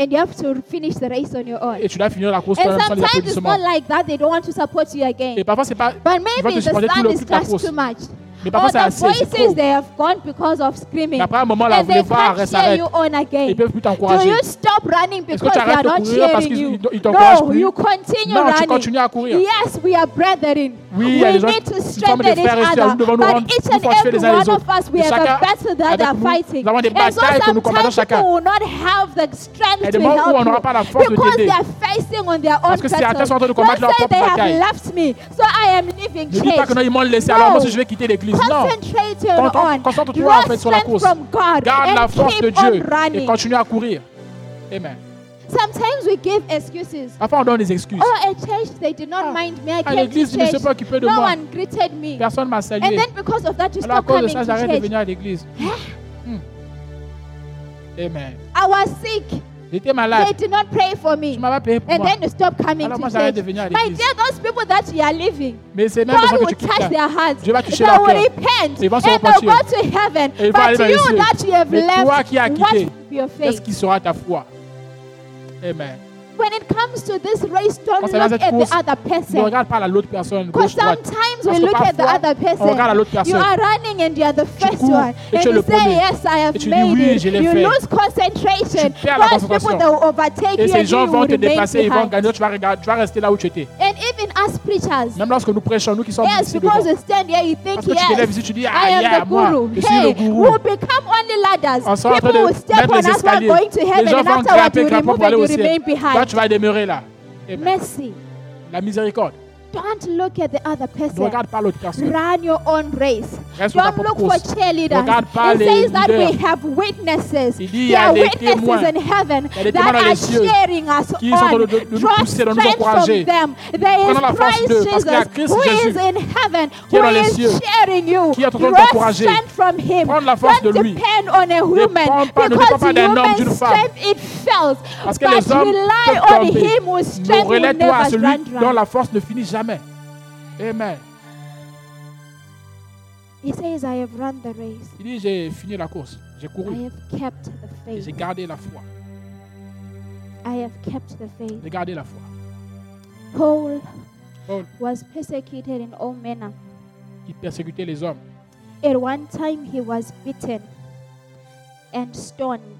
[SPEAKER 1] And you have to finish the race on your own.
[SPEAKER 2] Et tu dois finir la course
[SPEAKER 1] And
[SPEAKER 2] toi-même sans les
[SPEAKER 1] sometimes it's
[SPEAKER 2] applaudissements.
[SPEAKER 1] not like that. They don't want to support you again.
[SPEAKER 2] Et parfois, c'est pas.
[SPEAKER 1] But maybe the
[SPEAKER 2] supporter tout
[SPEAKER 1] sun
[SPEAKER 2] le
[SPEAKER 1] is
[SPEAKER 2] toute la
[SPEAKER 1] just
[SPEAKER 2] course.
[SPEAKER 1] too much.
[SPEAKER 2] Mais parfois, c'est
[SPEAKER 1] They have gone because of screaming.
[SPEAKER 2] Après un moment, là, vous les voir,
[SPEAKER 1] s'arrêtent.
[SPEAKER 2] Ils
[SPEAKER 1] ne
[SPEAKER 2] peuvent plus t'encourager.
[SPEAKER 1] You stop running because
[SPEAKER 2] Est-ce tu arrêtes?
[SPEAKER 1] You? running.
[SPEAKER 2] à courir.
[SPEAKER 1] Yes, we are brethren.
[SPEAKER 2] Oui, we il y a des gens qui
[SPEAKER 1] sommes
[SPEAKER 2] des frères et sœurs. Nous devons nous rendre plus
[SPEAKER 1] fortifiés
[SPEAKER 2] les uns les autres. Chacun, avec nous, nous avons des batailles que nous combattons chacun. Il où on n'aura pas la force de t'aider. Parce que certains sont en train de combattre leur propre bataille. Ils laissé, je vais quitter. Concentre-toi sur la course. Garde la force de Dieu et continue à courir. Amen.
[SPEAKER 1] Sometimes we give excuses.
[SPEAKER 2] Parfois, on donne des excuses.
[SPEAKER 1] Oh, they did not
[SPEAKER 2] ah.
[SPEAKER 1] mind me.
[SPEAKER 2] À
[SPEAKER 1] ah,
[SPEAKER 2] l'église, ils ne pas de
[SPEAKER 1] no
[SPEAKER 2] moi.
[SPEAKER 1] One greeted me.
[SPEAKER 2] Personne m'a salué.
[SPEAKER 1] And then because of that, you
[SPEAKER 2] Alors, à cause de ça, j'arrête de venir à l'église. Hmm. Amen.
[SPEAKER 1] I was sick.
[SPEAKER 2] J'étais malade.
[SPEAKER 1] They did not pray for me.
[SPEAKER 2] Tu m'as pas pour
[SPEAKER 1] And
[SPEAKER 2] moi.
[SPEAKER 1] then you stop coming
[SPEAKER 2] Alors
[SPEAKER 1] to church. My
[SPEAKER 2] l'église.
[SPEAKER 1] dear, those people that you are leaving,
[SPEAKER 2] Mais c'est même
[SPEAKER 1] God will
[SPEAKER 2] tu quittes
[SPEAKER 1] touch their hearts.
[SPEAKER 2] Dieu va toucher
[SPEAKER 1] they will
[SPEAKER 2] cœur.
[SPEAKER 1] repent
[SPEAKER 2] Ils vont
[SPEAKER 1] and se
[SPEAKER 2] they'll
[SPEAKER 1] go to heaven.
[SPEAKER 2] Et
[SPEAKER 1] But you
[SPEAKER 2] cieux.
[SPEAKER 1] that you have
[SPEAKER 2] Mais toi qui as
[SPEAKER 1] what will be your faith?
[SPEAKER 2] Qu'est-ce qui sera ta foi? Amen.
[SPEAKER 1] when it comes to this race, don't look at
[SPEAKER 2] course,
[SPEAKER 1] the other person.
[SPEAKER 2] Regarde pas l'autre personne.
[SPEAKER 1] Because sometimes we look at the other
[SPEAKER 2] person. L'autre
[SPEAKER 1] personne. You are running and you are the first one. And you say, yes, I have made
[SPEAKER 2] oui,
[SPEAKER 1] it. You
[SPEAKER 2] fait.
[SPEAKER 1] lose concentration.
[SPEAKER 2] Tu la concentration. Et ces gens vont te dépasser, ils vont gagner, tu vas, rester là où tu étais.
[SPEAKER 1] And
[SPEAKER 2] même lorsque nous prêchons, nous qui sommes
[SPEAKER 1] yes,
[SPEAKER 2] ici
[SPEAKER 1] because
[SPEAKER 2] devant.
[SPEAKER 1] Stand here, you think,
[SPEAKER 2] Parce que tu ici, tu dis, ah, I
[SPEAKER 1] am
[SPEAKER 2] yeah,
[SPEAKER 1] the
[SPEAKER 2] moi,
[SPEAKER 1] guru.
[SPEAKER 2] je suis le gourou.
[SPEAKER 1] We'll become only ladders.
[SPEAKER 2] On sera
[SPEAKER 1] People will step on us
[SPEAKER 2] while
[SPEAKER 1] going to heaven,
[SPEAKER 2] Les
[SPEAKER 1] gens
[SPEAKER 2] vont
[SPEAKER 1] afterward you remove.
[SPEAKER 2] Toi, tu vas demeurer là. Eh
[SPEAKER 1] ben, Merci.
[SPEAKER 2] La miséricorde.
[SPEAKER 1] Don't look at the other person. Run your own race. Don't look for cheerleaders. It says that we have witnesses. There are witnesses in heaven that are cheering us on. Draw strength from them. There is Christ Jesus who is in heaven, who is cheering you. Draw strength from him. Don't depend on a woman because human strength, it fails. But rely on him whose strength will never run dry.
[SPEAKER 2] Amen. Amen.
[SPEAKER 1] He says, I have run the race.
[SPEAKER 2] Il dit, j'ai fini la course. J'ai couru.
[SPEAKER 1] I have kept the
[SPEAKER 2] faith. J'ai gardé la foi.
[SPEAKER 1] I have kept the faith.
[SPEAKER 2] J'ai gardé la foi.
[SPEAKER 1] Paul,
[SPEAKER 2] Paul
[SPEAKER 1] was persecuted in all manner.
[SPEAKER 2] Il persécutait les hommes.
[SPEAKER 1] At one time he was beaten and stoned.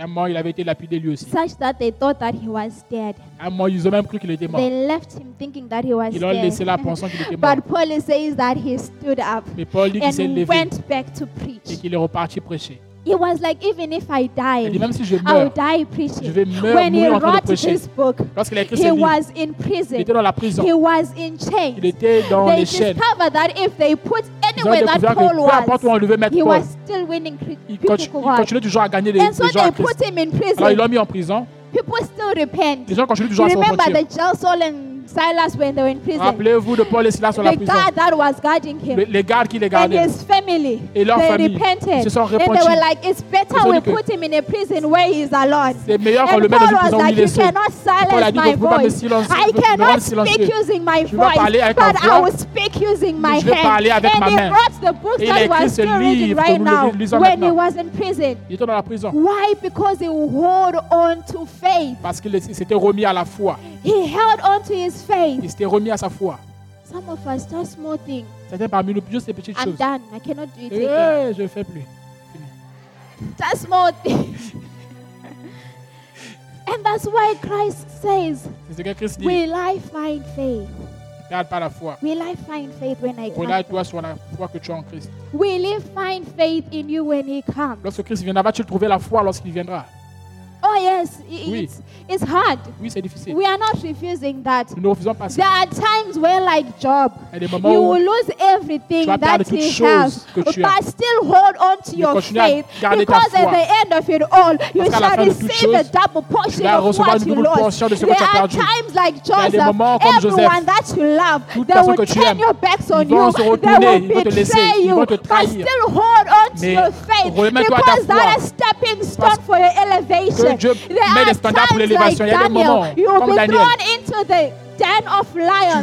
[SPEAKER 2] Un il avait été lapidé lui aussi.
[SPEAKER 1] such that they thought that he was dead.
[SPEAKER 2] Un ils ont même cru qu'il était mort.
[SPEAKER 1] They left him thinking that he was
[SPEAKER 2] Ils l'ont dead. laissé là pensant qu'il était *laughs* mort.
[SPEAKER 1] But Paul says that he stood up
[SPEAKER 2] Mais Paul dit qu'il s'est levé
[SPEAKER 1] went back to
[SPEAKER 2] et qu'il est reparti prêcher.
[SPEAKER 1] It was like, even if I die, Il
[SPEAKER 2] même si je
[SPEAKER 1] I
[SPEAKER 2] will
[SPEAKER 1] die preaching.
[SPEAKER 2] je vais
[SPEAKER 1] When he wrote book, he was in
[SPEAKER 2] il
[SPEAKER 1] prison.
[SPEAKER 2] était dans la prison.
[SPEAKER 1] He was in chains.
[SPEAKER 2] Il était dans les chaînes.
[SPEAKER 1] that if they put
[SPEAKER 2] Ils
[SPEAKER 1] that
[SPEAKER 2] où on
[SPEAKER 1] still winning
[SPEAKER 2] il, conti- toujours à gagner les,
[SPEAKER 1] so they in
[SPEAKER 2] ils l'ont mis en prison.
[SPEAKER 1] People still repent.
[SPEAKER 2] Les gens continuent toujours à
[SPEAKER 1] Remember
[SPEAKER 2] repentir.
[SPEAKER 1] the Silas when they were in prison.
[SPEAKER 2] Rappelez-vous de Paul et Silas sur la
[SPEAKER 1] the guard that was guarding him
[SPEAKER 2] Les gardes qui les
[SPEAKER 1] and his family,
[SPEAKER 2] Et leur
[SPEAKER 1] they
[SPEAKER 2] famille
[SPEAKER 1] repented.
[SPEAKER 2] se sont
[SPEAKER 1] and they were like, it's better we put him in a prison where he is alone.
[SPEAKER 2] C'est meilleur qu'on le mette dans une prison où
[SPEAKER 1] like,
[SPEAKER 2] il est
[SPEAKER 1] you
[SPEAKER 2] seul.
[SPEAKER 1] cannot
[SPEAKER 2] Paul a
[SPEAKER 1] silence
[SPEAKER 2] dit,
[SPEAKER 1] my
[SPEAKER 2] vous pouvez pas me
[SPEAKER 1] voice. I cannot speak using my
[SPEAKER 2] parler
[SPEAKER 1] voice,
[SPEAKER 2] avec ma
[SPEAKER 1] but I will speak using my mais
[SPEAKER 2] je vais parler avec
[SPEAKER 1] And
[SPEAKER 2] ma
[SPEAKER 1] he
[SPEAKER 2] main.
[SPEAKER 1] the book
[SPEAKER 2] il a
[SPEAKER 1] that
[SPEAKER 2] écrit
[SPEAKER 1] was
[SPEAKER 2] ce
[SPEAKER 1] still reading
[SPEAKER 2] livre
[SPEAKER 1] right now when he was in prison.
[SPEAKER 2] Il était dans la prison
[SPEAKER 1] Why? Because he held on to faith.
[SPEAKER 2] parce qu'il s'était remis à la foi.
[SPEAKER 1] He held on to his faith.
[SPEAKER 2] Il s'était remis à sa foi.
[SPEAKER 1] Some of us just small things.
[SPEAKER 2] C'était parmi nous juste ces petites
[SPEAKER 1] I'm
[SPEAKER 2] choses.
[SPEAKER 1] done. I cannot do it
[SPEAKER 2] Eh,
[SPEAKER 1] again.
[SPEAKER 2] je ne fais plus.
[SPEAKER 1] Just small things. *laughs* And that's why Christ says,
[SPEAKER 2] C'est ce que Christ dit.
[SPEAKER 1] Will I find faith?
[SPEAKER 2] Garde pas la foi.
[SPEAKER 1] Will I find faith when I come?
[SPEAKER 2] Relâche-toi sur la foi que tu as en Christ.
[SPEAKER 1] Will He find faith in you when He comes?
[SPEAKER 2] Lorsque Christ viendra, vas-tu trouver la foi lorsqu'il viendra?
[SPEAKER 1] Oh yes, it,
[SPEAKER 2] oui.
[SPEAKER 1] it's, it's hard.
[SPEAKER 2] Oui, c'est difficile.
[SPEAKER 1] We are not refusing that.
[SPEAKER 2] Nous ne refusons pas ça.
[SPEAKER 1] There are times where, like Job, you will lose everything that he has, but still hold on to your faith, because at the end of it all, you shall receive a double portion of what you lost. There are times like Joseph,
[SPEAKER 2] moments,
[SPEAKER 1] everyone that you love, they will turn your backs on you, they will betray you, but still hold on to your faith, because that is stepping stone for your elevation.
[SPEAKER 2] Dieu met des standards pour l'élévation. Il y a des moments. Tu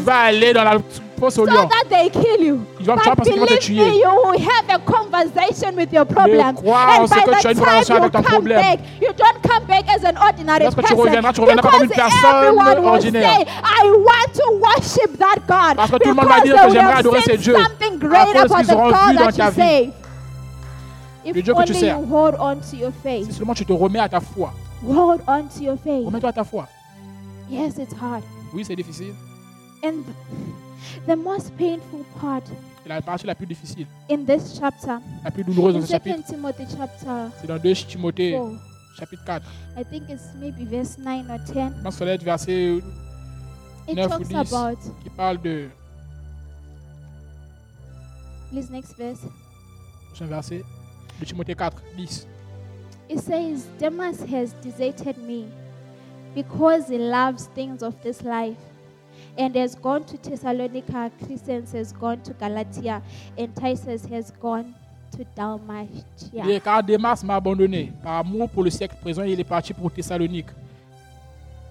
[SPEAKER 2] vas aller dans la fosse
[SPEAKER 1] aux lions.
[SPEAKER 2] Ils vont, tu penser qu'ils te tuer.
[SPEAKER 1] You
[SPEAKER 2] crois en ce que tu as une
[SPEAKER 1] relation
[SPEAKER 2] avec ton problème.
[SPEAKER 1] Don't come back as an ordinary
[SPEAKER 2] Lorsque
[SPEAKER 1] person, tu
[SPEAKER 2] reviendras, tu reviendras comme une personne ordinaire.
[SPEAKER 1] Say, I want to worship that God,
[SPEAKER 2] Parce que tout le monde va dire que j'aimerais adorer
[SPEAKER 1] ces dieux. À
[SPEAKER 2] cause qu'ils auront vu dans ta vie. Le Dieu que tu sers. Si seulement tu te remets à ta foi.
[SPEAKER 1] Hold on to your faith.
[SPEAKER 2] remets-toi à ta foi.
[SPEAKER 1] Yes, it's hard.
[SPEAKER 2] Oui, c'est difficile.
[SPEAKER 1] And the most painful part
[SPEAKER 2] C'est la partie la plus difficile,
[SPEAKER 1] in this chapter,
[SPEAKER 2] la plus douloureuse dans ce chapitre.
[SPEAKER 1] 2 Timothy chapter
[SPEAKER 2] C'est dans 2 Timothée,
[SPEAKER 1] 4,
[SPEAKER 2] chapitre 4.
[SPEAKER 1] I think it's maybe verse 9 or 10.
[SPEAKER 2] Je pense que ça doit être verset
[SPEAKER 1] It
[SPEAKER 2] 9 ou
[SPEAKER 1] talks
[SPEAKER 2] 10
[SPEAKER 1] about,
[SPEAKER 2] qui parle de.
[SPEAKER 1] please, next verse.
[SPEAKER 2] Prochain verset. De Timothée 4, 10.
[SPEAKER 1] It says, Demas has deserted me because he loves things of this life and has gone to Thessalonica. Crescens has gone to Galatia, and Titus has gone to Dalmatia.
[SPEAKER 2] dit, car Démas m'a abandonné. Par amour pour le siècle présent, il est parti pour Thessalonique.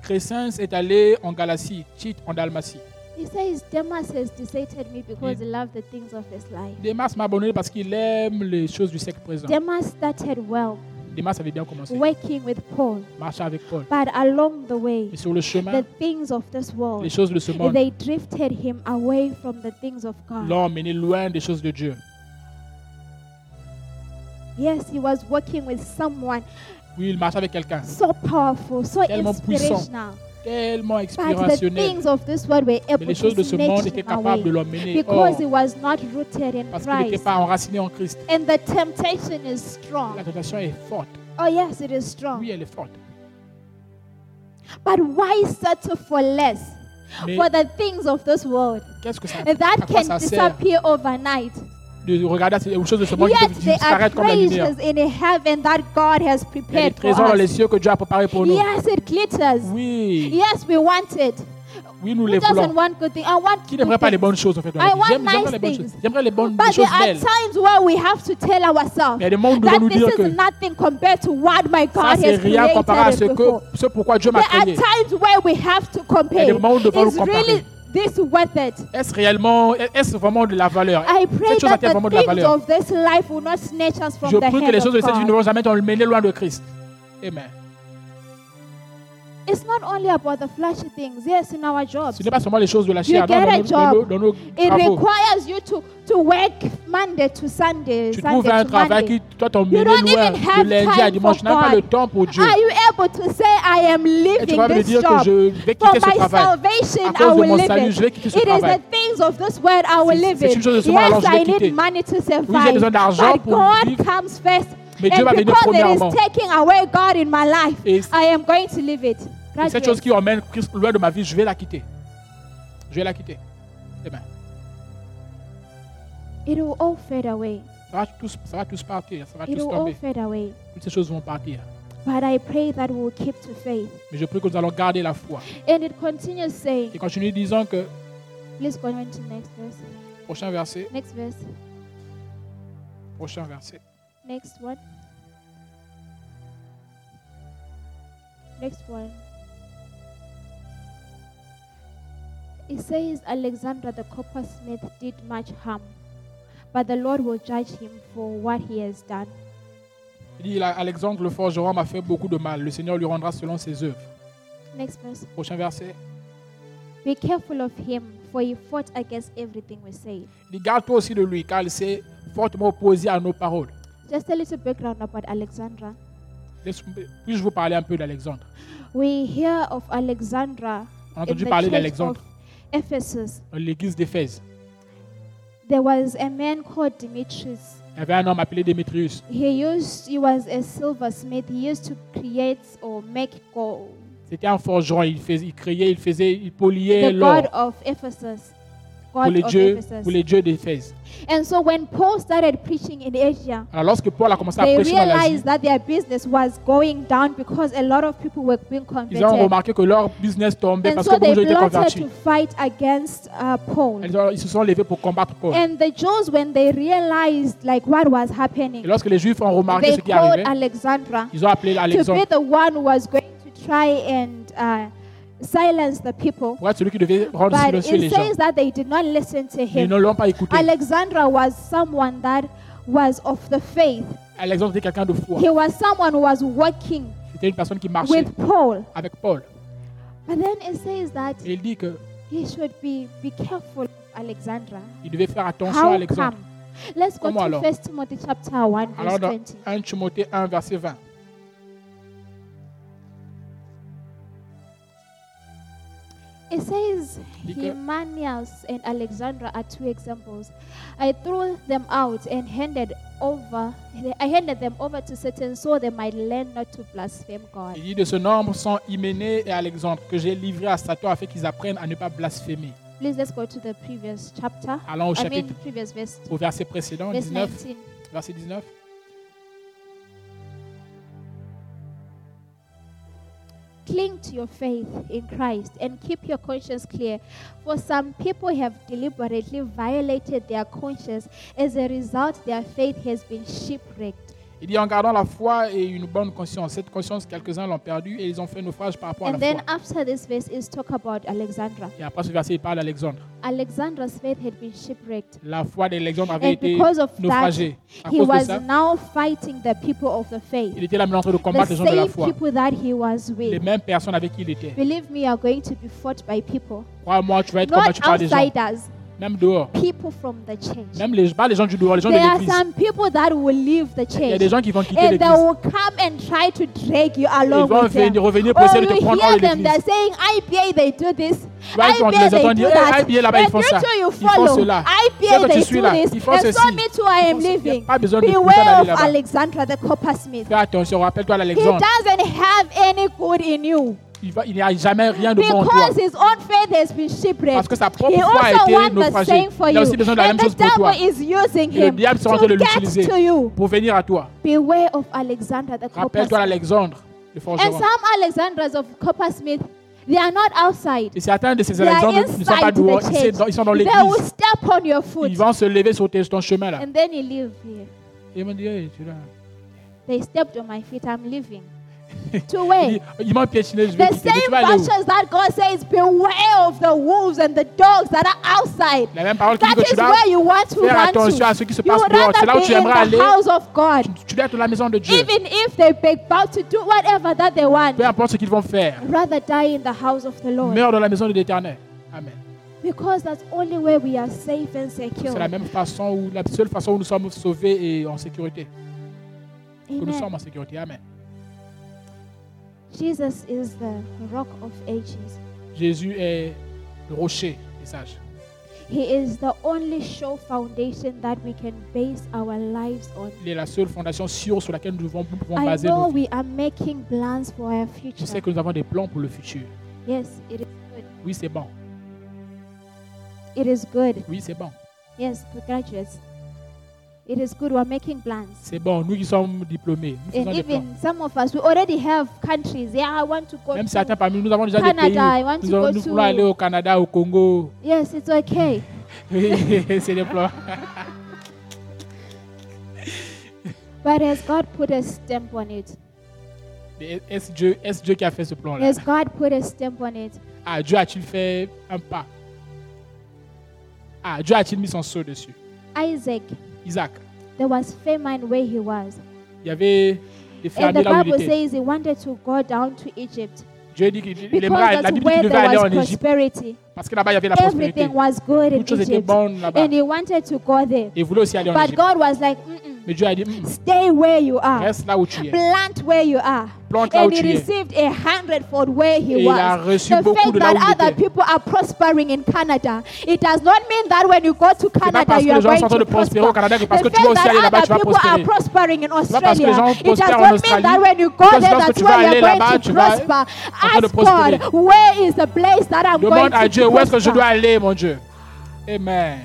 [SPEAKER 2] Crescens est allé en Galatie, Tite en Dalmatie.
[SPEAKER 1] He says, Demas has deserted me because he loved the things of this life.
[SPEAKER 2] Démas m'a abandonné parce qu'il aime les choses du siècle présent.
[SPEAKER 1] Demas started well,
[SPEAKER 2] Démas avait bien commencé.
[SPEAKER 1] working with Paul,
[SPEAKER 2] avec Paul.
[SPEAKER 1] but along the way,
[SPEAKER 2] sur le chemin,
[SPEAKER 1] the things of this
[SPEAKER 2] les
[SPEAKER 1] world,
[SPEAKER 2] choses de ce monde
[SPEAKER 1] they drifted him away from the things of God.
[SPEAKER 2] l'ont emmené loin des choses de Dieu.
[SPEAKER 1] Yes, he was working with someone
[SPEAKER 2] Oui, il marchait avec quelqu'un
[SPEAKER 1] so powerful, so
[SPEAKER 2] Tellement puissant.
[SPEAKER 1] inspirational.
[SPEAKER 2] Tellement
[SPEAKER 1] But the
[SPEAKER 2] inspirationnel.
[SPEAKER 1] things of this world were
[SPEAKER 2] Mais
[SPEAKER 1] able
[SPEAKER 2] les choses de
[SPEAKER 1] to
[SPEAKER 2] ce monde
[SPEAKER 1] snatch
[SPEAKER 2] étaient
[SPEAKER 1] him
[SPEAKER 2] capables de
[SPEAKER 1] away
[SPEAKER 2] l'emmener
[SPEAKER 1] because he
[SPEAKER 2] hors
[SPEAKER 1] was not rooted in
[SPEAKER 2] parce qu'il n'était
[SPEAKER 1] Christ.
[SPEAKER 2] pas enraciné en Christ.
[SPEAKER 1] And the temptation is strong.
[SPEAKER 2] La tentation est forte.
[SPEAKER 1] Oh, yes, it is strong.
[SPEAKER 2] Oui, elle est forte.
[SPEAKER 1] But why settle for less
[SPEAKER 2] Mais
[SPEAKER 1] for the things of this world
[SPEAKER 2] qu'est-ce que ça,
[SPEAKER 1] that
[SPEAKER 2] quoi
[SPEAKER 1] can
[SPEAKER 2] ça sert
[SPEAKER 1] disappear overnight?
[SPEAKER 2] De regarder aux choses de ce monde qui
[SPEAKER 1] Yet
[SPEAKER 2] peuvent disparaître comme la lumière
[SPEAKER 1] treasures in heaven that God has
[SPEAKER 2] Il y a des
[SPEAKER 1] prepared for
[SPEAKER 2] trésors dans les
[SPEAKER 1] us.
[SPEAKER 2] cieux que Dieu a préparés pour nous.
[SPEAKER 1] Yes, it glitters.
[SPEAKER 2] Oui,
[SPEAKER 1] Yes, we want it.
[SPEAKER 2] oui, nous
[SPEAKER 1] Who
[SPEAKER 2] les voulons.
[SPEAKER 1] want good things? I want
[SPEAKER 2] Qui n'aimerait pas les bonnes choses en fait dans la vie? J'aimerais
[SPEAKER 1] nice
[SPEAKER 2] les bonnes choses. J'aimerais les bonnes
[SPEAKER 1] But
[SPEAKER 2] choses
[SPEAKER 1] are
[SPEAKER 2] belles.
[SPEAKER 1] times where we have to tell ourselves
[SPEAKER 2] Il y a des moments où nous
[SPEAKER 1] that
[SPEAKER 2] devons nous
[SPEAKER 1] this
[SPEAKER 2] dire
[SPEAKER 1] is
[SPEAKER 2] que
[SPEAKER 1] nothing compared to what my
[SPEAKER 2] ça
[SPEAKER 1] God
[SPEAKER 2] c'est
[SPEAKER 1] has
[SPEAKER 2] rien comparé à ce que ce pourquoi Dieu m'a
[SPEAKER 1] There are
[SPEAKER 2] créé.
[SPEAKER 1] times where we have to
[SPEAKER 2] Il y a
[SPEAKER 1] compare.
[SPEAKER 2] des moments où nous devons nous
[SPEAKER 1] Is really
[SPEAKER 2] comparer.
[SPEAKER 1] This worth it?
[SPEAKER 2] Est-ce réellement, est-ce vraiment de la valeur?
[SPEAKER 1] I pray
[SPEAKER 2] Cette chose
[SPEAKER 1] that
[SPEAKER 2] a-t-elle vraiment
[SPEAKER 1] the
[SPEAKER 2] de la
[SPEAKER 1] things
[SPEAKER 2] valeur?
[SPEAKER 1] of this life will not snatch us from
[SPEAKER 2] Je
[SPEAKER 1] the
[SPEAKER 2] prie que
[SPEAKER 1] hand
[SPEAKER 2] les choses de
[SPEAKER 1] of
[SPEAKER 2] cette vie ne vont jamais nous mener loin de Christ. Amen.
[SPEAKER 1] It's not only about the flashy things. Yes, in our jobs.
[SPEAKER 2] Ce n'est pas seulement les choses de la
[SPEAKER 1] You
[SPEAKER 2] chair, non,
[SPEAKER 1] get
[SPEAKER 2] dans
[SPEAKER 1] a
[SPEAKER 2] nos, dans
[SPEAKER 1] job.
[SPEAKER 2] nos- dans nos
[SPEAKER 1] It
[SPEAKER 2] travaux.
[SPEAKER 1] requires you to, to work Monday to Sunday,
[SPEAKER 2] Tu trouves un
[SPEAKER 1] to
[SPEAKER 2] travail
[SPEAKER 1] Monday.
[SPEAKER 2] qui toi t'emmène
[SPEAKER 1] You
[SPEAKER 2] loin de lundi à dimanche.
[SPEAKER 1] for
[SPEAKER 2] Tu n'as pas le temps pour Dieu.
[SPEAKER 1] Are you able to say, I am
[SPEAKER 2] Et tu
[SPEAKER 1] leaving
[SPEAKER 2] vas me
[SPEAKER 1] this
[SPEAKER 2] dire que je vais
[SPEAKER 1] For
[SPEAKER 2] quitter ce
[SPEAKER 1] my
[SPEAKER 2] travail.
[SPEAKER 1] salvation,
[SPEAKER 2] À
[SPEAKER 1] I
[SPEAKER 2] cause de
[SPEAKER 1] will
[SPEAKER 2] mon
[SPEAKER 1] live
[SPEAKER 2] salut,
[SPEAKER 1] it.
[SPEAKER 2] je vais quitter ce
[SPEAKER 1] It is the things of this world I will
[SPEAKER 2] C'est-
[SPEAKER 1] live
[SPEAKER 2] c'est
[SPEAKER 1] it.
[SPEAKER 2] une chose de ce monde, alors
[SPEAKER 1] Yes,
[SPEAKER 2] je vais
[SPEAKER 1] I
[SPEAKER 2] quitter.
[SPEAKER 1] need money to
[SPEAKER 2] Oui, j'ai
[SPEAKER 1] survive.
[SPEAKER 2] besoin d'argent pour
[SPEAKER 1] God
[SPEAKER 2] vivre.
[SPEAKER 1] comes first.
[SPEAKER 2] Mais Dieu
[SPEAKER 1] because it
[SPEAKER 2] premièrement.
[SPEAKER 1] is taking away God in my life,
[SPEAKER 2] Et
[SPEAKER 1] I am going to live it.
[SPEAKER 2] et cette chose qui emmène Christ loin de ma vie, je vais la quitter. Je vais la quitter. Amen.
[SPEAKER 1] It will all fade away.
[SPEAKER 2] Ça va tous, ça va tous partir, ça va
[SPEAKER 1] It
[SPEAKER 2] tous tomber.
[SPEAKER 1] fade away.
[SPEAKER 2] Toutes ces choses vont partir.
[SPEAKER 1] But I pray that we will keep to faith.
[SPEAKER 2] Mais je prie que nous allons garder la foi.
[SPEAKER 1] And it continues saying,
[SPEAKER 2] Et continue disant que,
[SPEAKER 1] please go on to next verse.
[SPEAKER 2] prochain verset,
[SPEAKER 1] Next verse.
[SPEAKER 2] prochain verset.
[SPEAKER 1] Next one. Next one. It says Alexander the coppersmith did much harm, but the Lord will judge him for what he has done.
[SPEAKER 2] Il dit, Alexandre le forgeron m'a fait beaucoup de mal. Le Seigneur lui rendra selon ses œuvres.
[SPEAKER 1] Next verse.
[SPEAKER 2] Prochain verset.
[SPEAKER 1] Be careful of him, for he fought against everything we say.
[SPEAKER 2] Il dit, garde-toi aussi de lui, car il s'est fortement opposé à nos paroles.
[SPEAKER 1] Just a little background about Alexandra.
[SPEAKER 2] Laisse- Puis-je vous parler un peu d'Alexandre?
[SPEAKER 1] We hear of Alexandra
[SPEAKER 2] On a
[SPEAKER 1] in
[SPEAKER 2] entendu
[SPEAKER 1] the
[SPEAKER 2] parler
[SPEAKER 1] church
[SPEAKER 2] d'Alexandre
[SPEAKER 1] of Ephesus.
[SPEAKER 2] dans l'église d'Éphèse.
[SPEAKER 1] There was a man called Demetrius.
[SPEAKER 2] Il y avait un homme appelé Démétrius.
[SPEAKER 1] He used he was a silversmith. He used to create or make gold.
[SPEAKER 2] C'était un forgeron. Il, faisait, il créait, il faisait, il poliait
[SPEAKER 1] The
[SPEAKER 2] l'or
[SPEAKER 1] god of Ephesus.
[SPEAKER 2] Pour les
[SPEAKER 1] of
[SPEAKER 2] dieux,
[SPEAKER 1] Ephesus.
[SPEAKER 2] pour les dieux d'Éphèse.
[SPEAKER 1] And so when Paul started preaching in Asia,
[SPEAKER 2] Alors lorsque Paul a commencé à
[SPEAKER 1] they
[SPEAKER 2] prêcher dans l'Asie,
[SPEAKER 1] realized that their business was going down because a lot of people were being
[SPEAKER 2] ils ont remarqué que leur business tombait
[SPEAKER 1] And
[SPEAKER 2] parce
[SPEAKER 1] so
[SPEAKER 2] que beaucoup de
[SPEAKER 1] they
[SPEAKER 2] gens étaient convertis.
[SPEAKER 1] to fight against uh, Paul.
[SPEAKER 2] Ils, ont- ils se sont levés pour combattre Paul.
[SPEAKER 1] And the Jews, when they realized like what was
[SPEAKER 2] Et
[SPEAKER 1] happening,
[SPEAKER 2] lorsque les Juifs ont remarqué
[SPEAKER 1] they
[SPEAKER 2] ce qui
[SPEAKER 1] called
[SPEAKER 2] arrivait,
[SPEAKER 1] Alexandra
[SPEAKER 2] ils ont appelé
[SPEAKER 1] to
[SPEAKER 2] Alexandre
[SPEAKER 1] be the one who was going to try and uh, silence the people.
[SPEAKER 2] pour celui qui devait rendre
[SPEAKER 1] But it says that they did not listen to him.
[SPEAKER 2] ne l'ont pas écouté.
[SPEAKER 1] Alexandra was someone that was of the faith.
[SPEAKER 2] Alexandre était quelqu'un de foi.
[SPEAKER 1] He was someone who was working
[SPEAKER 2] C'était une personne qui marchait
[SPEAKER 1] with Paul.
[SPEAKER 2] avec Paul.
[SPEAKER 1] But then it says that
[SPEAKER 2] Et il dit que
[SPEAKER 1] he should be, be careful of Alexandra.
[SPEAKER 2] Il devait faire attention à
[SPEAKER 1] How
[SPEAKER 2] Alexandre.
[SPEAKER 1] come? Let's go
[SPEAKER 2] Comment
[SPEAKER 1] to
[SPEAKER 2] alors?
[SPEAKER 1] 1 Timothy chapter 1 verse
[SPEAKER 2] Alors dans
[SPEAKER 1] 20.
[SPEAKER 2] 1 Timothée 1, verset 20.
[SPEAKER 1] It says
[SPEAKER 2] Dit que-
[SPEAKER 1] Hymenius and Alexandra are two examples. I threw them out and handed over I handed them over to Satan so they might learn not to blaspheme God.
[SPEAKER 2] Il dit de ce nombre sont Hyménée et Alexandre que j'ai livrés à Satan afin qu'ils apprennent à ne pas blasphémer.
[SPEAKER 1] Please let's go to the previous chapter.
[SPEAKER 2] Allons au
[SPEAKER 1] I mean
[SPEAKER 2] chapitre,
[SPEAKER 1] previous verse,
[SPEAKER 2] au verset précédent,
[SPEAKER 1] verse
[SPEAKER 2] 19,
[SPEAKER 1] 19.
[SPEAKER 2] verset 19.
[SPEAKER 1] Cling to your faith in Christ and keep your conscience clear. For some people have deliberately violated their conscience. As a result, their faith has been shipwrecked.
[SPEAKER 2] Il dit en gardant la foi et une bonne conscience. Cette conscience, quelques-uns l'ont perdue et ils ont fait naufrage par rapport à
[SPEAKER 1] And
[SPEAKER 2] la
[SPEAKER 1] then
[SPEAKER 2] foi.
[SPEAKER 1] after this verse is talk about Alexandra.
[SPEAKER 2] Et après ce verset, il parle d'Alexandre.
[SPEAKER 1] Alexandra's faith had been shipwrecked.
[SPEAKER 2] La foi d'Alexandre avait
[SPEAKER 1] And
[SPEAKER 2] été
[SPEAKER 1] because of that,
[SPEAKER 2] naufragée. À
[SPEAKER 1] He
[SPEAKER 2] cause de
[SPEAKER 1] was
[SPEAKER 2] ça,
[SPEAKER 1] now fighting the people of the faith.
[SPEAKER 2] il était là maintenant en train de combattre
[SPEAKER 1] The
[SPEAKER 2] les gens de la
[SPEAKER 1] same
[SPEAKER 2] foi.
[SPEAKER 1] people that he was
[SPEAKER 2] Les
[SPEAKER 1] with.
[SPEAKER 2] mêmes personnes avec qui il était.
[SPEAKER 1] Believe me, you are going to be fought by people.
[SPEAKER 2] Crois-moi, tu vas être
[SPEAKER 1] Not
[SPEAKER 2] combattu par des gens.
[SPEAKER 1] outsiders,
[SPEAKER 2] Même dehors.
[SPEAKER 1] people from the church.
[SPEAKER 2] Même les, pas les gens du dehors, les gens de
[SPEAKER 1] There are
[SPEAKER 2] l'église.
[SPEAKER 1] some people that will leave the
[SPEAKER 2] Il y a des
[SPEAKER 1] church.
[SPEAKER 2] gens qui vont quitter
[SPEAKER 1] And they
[SPEAKER 2] l'église.
[SPEAKER 1] will come and try to drag you
[SPEAKER 2] Ils
[SPEAKER 1] along
[SPEAKER 2] vont
[SPEAKER 1] with
[SPEAKER 2] venir, revenir pour
[SPEAKER 1] Oh,
[SPEAKER 2] essayer de te
[SPEAKER 1] you
[SPEAKER 2] prendre
[SPEAKER 1] hear
[SPEAKER 2] hors de
[SPEAKER 1] them, they're
[SPEAKER 2] l'église.
[SPEAKER 1] saying, IPA, they do this.
[SPEAKER 2] ils vont
[SPEAKER 1] IPA,
[SPEAKER 2] les
[SPEAKER 1] they
[SPEAKER 2] entendre
[SPEAKER 1] do
[SPEAKER 2] dire,
[SPEAKER 1] that.
[SPEAKER 2] hey, IPA là-bas, ils font ça.
[SPEAKER 1] you
[SPEAKER 2] Ils font
[SPEAKER 1] follow.
[SPEAKER 2] cela.
[SPEAKER 1] IPA,
[SPEAKER 2] Toi,
[SPEAKER 1] they do
[SPEAKER 2] là.
[SPEAKER 1] this.
[SPEAKER 2] Ils font
[SPEAKER 1] And
[SPEAKER 2] ceci.
[SPEAKER 1] so me too, I am leaving.
[SPEAKER 2] pas besoin de
[SPEAKER 1] Beware
[SPEAKER 2] d'aller
[SPEAKER 1] of
[SPEAKER 2] là-bas.
[SPEAKER 1] Alexandra the coppersmith.
[SPEAKER 2] Fais attention, rappelle-toi
[SPEAKER 1] He
[SPEAKER 2] l'Alexandre.
[SPEAKER 1] doesn't have any good in you.
[SPEAKER 2] Il va- il n'y a jamais rien de bon en toi.
[SPEAKER 1] Because his own faith has been shipwrecked.
[SPEAKER 2] Parce que sa propre
[SPEAKER 1] He
[SPEAKER 2] foi a été naufragée. Il a
[SPEAKER 1] you.
[SPEAKER 2] aussi besoin de la
[SPEAKER 1] And
[SPEAKER 2] même
[SPEAKER 1] the
[SPEAKER 2] chose pour toi.
[SPEAKER 1] devil is using
[SPEAKER 2] Et le
[SPEAKER 1] him
[SPEAKER 2] diable sera en train de
[SPEAKER 1] to
[SPEAKER 2] l'utiliser.
[SPEAKER 1] get to you.
[SPEAKER 2] Pour venir à toi.
[SPEAKER 1] Beware of Alexander the
[SPEAKER 2] Rappelle-toi l'Alexandre, le
[SPEAKER 1] And some Alexandras of coppersmith, they are not outside.
[SPEAKER 2] Et certains de ces Alexandres ne sont pas dehors, ils sont dans- l'église.
[SPEAKER 1] step on your foot.
[SPEAKER 2] Ils vont se lever sur ton chemin là.
[SPEAKER 1] And then you leave here.
[SPEAKER 2] Et ils vont dire, Hey, tu es là.
[SPEAKER 1] They stepped on my feet. I'm leaving. To
[SPEAKER 2] vais
[SPEAKER 1] The same verses that God says, beware of the wolves and the dogs that are outside.
[SPEAKER 2] La même parole qui dit
[SPEAKER 1] That is where you want to run
[SPEAKER 2] attention à
[SPEAKER 1] to.
[SPEAKER 2] ce qui se passe dehors. C'est là où
[SPEAKER 1] rather
[SPEAKER 2] tu
[SPEAKER 1] be in
[SPEAKER 2] aimerais aller.
[SPEAKER 1] house of God.
[SPEAKER 2] Tu dois être dans la maison de Dieu.
[SPEAKER 1] Even if they beg about to do whatever that they want.
[SPEAKER 2] Peu importe ce qu'ils vont faire.
[SPEAKER 1] Rather die in the house of the Lord.
[SPEAKER 2] Meurs dans la maison de l'Éternel. Amen.
[SPEAKER 1] Because that's only where we are safe and secure.
[SPEAKER 2] C'est la même façon où, la seule façon où nous sommes sauvés et en sécurité. Que nous
[SPEAKER 1] Amen.
[SPEAKER 2] sommes en sécurité. Amen.
[SPEAKER 1] Jesus is the rock of ages.
[SPEAKER 2] Jésus est le rocher des sages.
[SPEAKER 1] He is the only sure foundation that we can base our lives on.
[SPEAKER 2] Il est la seule fondation sûre sur laquelle nous pouvons, nous pouvons
[SPEAKER 1] I
[SPEAKER 2] baser
[SPEAKER 1] know
[SPEAKER 2] nos vies.
[SPEAKER 1] we are making plans for our
[SPEAKER 2] Je sais que nous avons des plans pour le futur.
[SPEAKER 1] Yes, it is good.
[SPEAKER 2] Oui, c'est bon.
[SPEAKER 1] It is good.
[SPEAKER 2] Oui, c'est bon.
[SPEAKER 1] Yes, the graduates. It is good. We are making plans.
[SPEAKER 2] C'est bon. Nous qui sommes diplômés, nous faisons
[SPEAKER 1] And
[SPEAKER 2] des plans.
[SPEAKER 1] even some of us, we already have countries. Yeah, I want to go
[SPEAKER 2] Même
[SPEAKER 1] to.
[SPEAKER 2] certains parmi nous, nous avons déjà des
[SPEAKER 1] Canada, I
[SPEAKER 2] pays.
[SPEAKER 1] want
[SPEAKER 2] Nous,
[SPEAKER 1] to
[SPEAKER 2] allons-
[SPEAKER 1] go
[SPEAKER 2] nous
[SPEAKER 1] to-
[SPEAKER 2] voulons aller au Canada, au Congo.
[SPEAKER 1] Yes, it's okay. *laughs*
[SPEAKER 2] c'est des plans. *laughs*
[SPEAKER 1] But has God put a stamp on it?
[SPEAKER 2] Mais Est-ce Dieu, est Dieu qui a fait ce plan-là?
[SPEAKER 1] Has God put a stamp on it?
[SPEAKER 2] Ah, Dieu a-t-il fait un pas? Ah, Dieu a-t-il mis son sceau dessus?
[SPEAKER 1] Isaac,
[SPEAKER 2] Isaac,
[SPEAKER 1] there was famine where he was.
[SPEAKER 2] il y avait des
[SPEAKER 1] And the
[SPEAKER 2] là où il
[SPEAKER 1] Bible
[SPEAKER 2] était.
[SPEAKER 1] says he wanted to go down to Egypt
[SPEAKER 2] Dieu dit qu'il il
[SPEAKER 1] because
[SPEAKER 2] la
[SPEAKER 1] that's
[SPEAKER 2] Bible dit
[SPEAKER 1] where
[SPEAKER 2] qu'il devait aller
[SPEAKER 1] there
[SPEAKER 2] en
[SPEAKER 1] was
[SPEAKER 2] Égypte
[SPEAKER 1] prosperity.
[SPEAKER 2] parce que là-bas il y avait la prospérité.
[SPEAKER 1] Everything was good in
[SPEAKER 2] Toutes choses étaient
[SPEAKER 1] Egypt.
[SPEAKER 2] bonnes là-bas.
[SPEAKER 1] And he wanted to go there.
[SPEAKER 2] Et il voulait aussi aller en
[SPEAKER 1] But
[SPEAKER 2] Égypte.
[SPEAKER 1] God was like, Mm-mm,
[SPEAKER 2] Mais Dieu a dit, Hum,
[SPEAKER 1] stay where you are.
[SPEAKER 2] reste là où tu es.
[SPEAKER 1] Plant where you are.
[SPEAKER 2] Plante là où
[SPEAKER 1] And he
[SPEAKER 2] tu es.
[SPEAKER 1] received a hundredfold where he
[SPEAKER 2] Et il a
[SPEAKER 1] was.
[SPEAKER 2] reçu
[SPEAKER 1] The
[SPEAKER 2] beaucoup
[SPEAKER 1] fact
[SPEAKER 2] de là
[SPEAKER 1] that
[SPEAKER 2] où il
[SPEAKER 1] other
[SPEAKER 2] était.
[SPEAKER 1] people are prospering in Canada, it does not mean that when you go to
[SPEAKER 2] pas
[SPEAKER 1] Canada
[SPEAKER 2] parce
[SPEAKER 1] you
[SPEAKER 2] que
[SPEAKER 1] are
[SPEAKER 2] les gens
[SPEAKER 1] going
[SPEAKER 2] sont en train de
[SPEAKER 1] to
[SPEAKER 2] prospérer au
[SPEAKER 1] prosper.
[SPEAKER 2] Canada que parce
[SPEAKER 1] The
[SPEAKER 2] que tu vas
[SPEAKER 1] fact
[SPEAKER 2] aussi aller
[SPEAKER 1] that
[SPEAKER 2] là-bas, tu
[SPEAKER 1] other people are
[SPEAKER 2] prospérer.
[SPEAKER 1] prospering in
[SPEAKER 2] pas parce que les gens
[SPEAKER 1] Australia, it does
[SPEAKER 2] prospèrent en
[SPEAKER 1] not mean
[SPEAKER 2] Australie
[SPEAKER 1] that when you go
[SPEAKER 2] que
[SPEAKER 1] there, that's
[SPEAKER 2] tu
[SPEAKER 1] where you're going
[SPEAKER 2] là-bas,
[SPEAKER 1] to
[SPEAKER 2] tu vas
[SPEAKER 1] prosper.
[SPEAKER 2] en train de
[SPEAKER 1] Ask
[SPEAKER 2] prospérer.
[SPEAKER 1] God, where is the place that I'm going
[SPEAKER 2] Demande à
[SPEAKER 1] to
[SPEAKER 2] Dieu où est-ce que je
[SPEAKER 1] prosper?
[SPEAKER 2] dois aller, mon Dieu. Amen.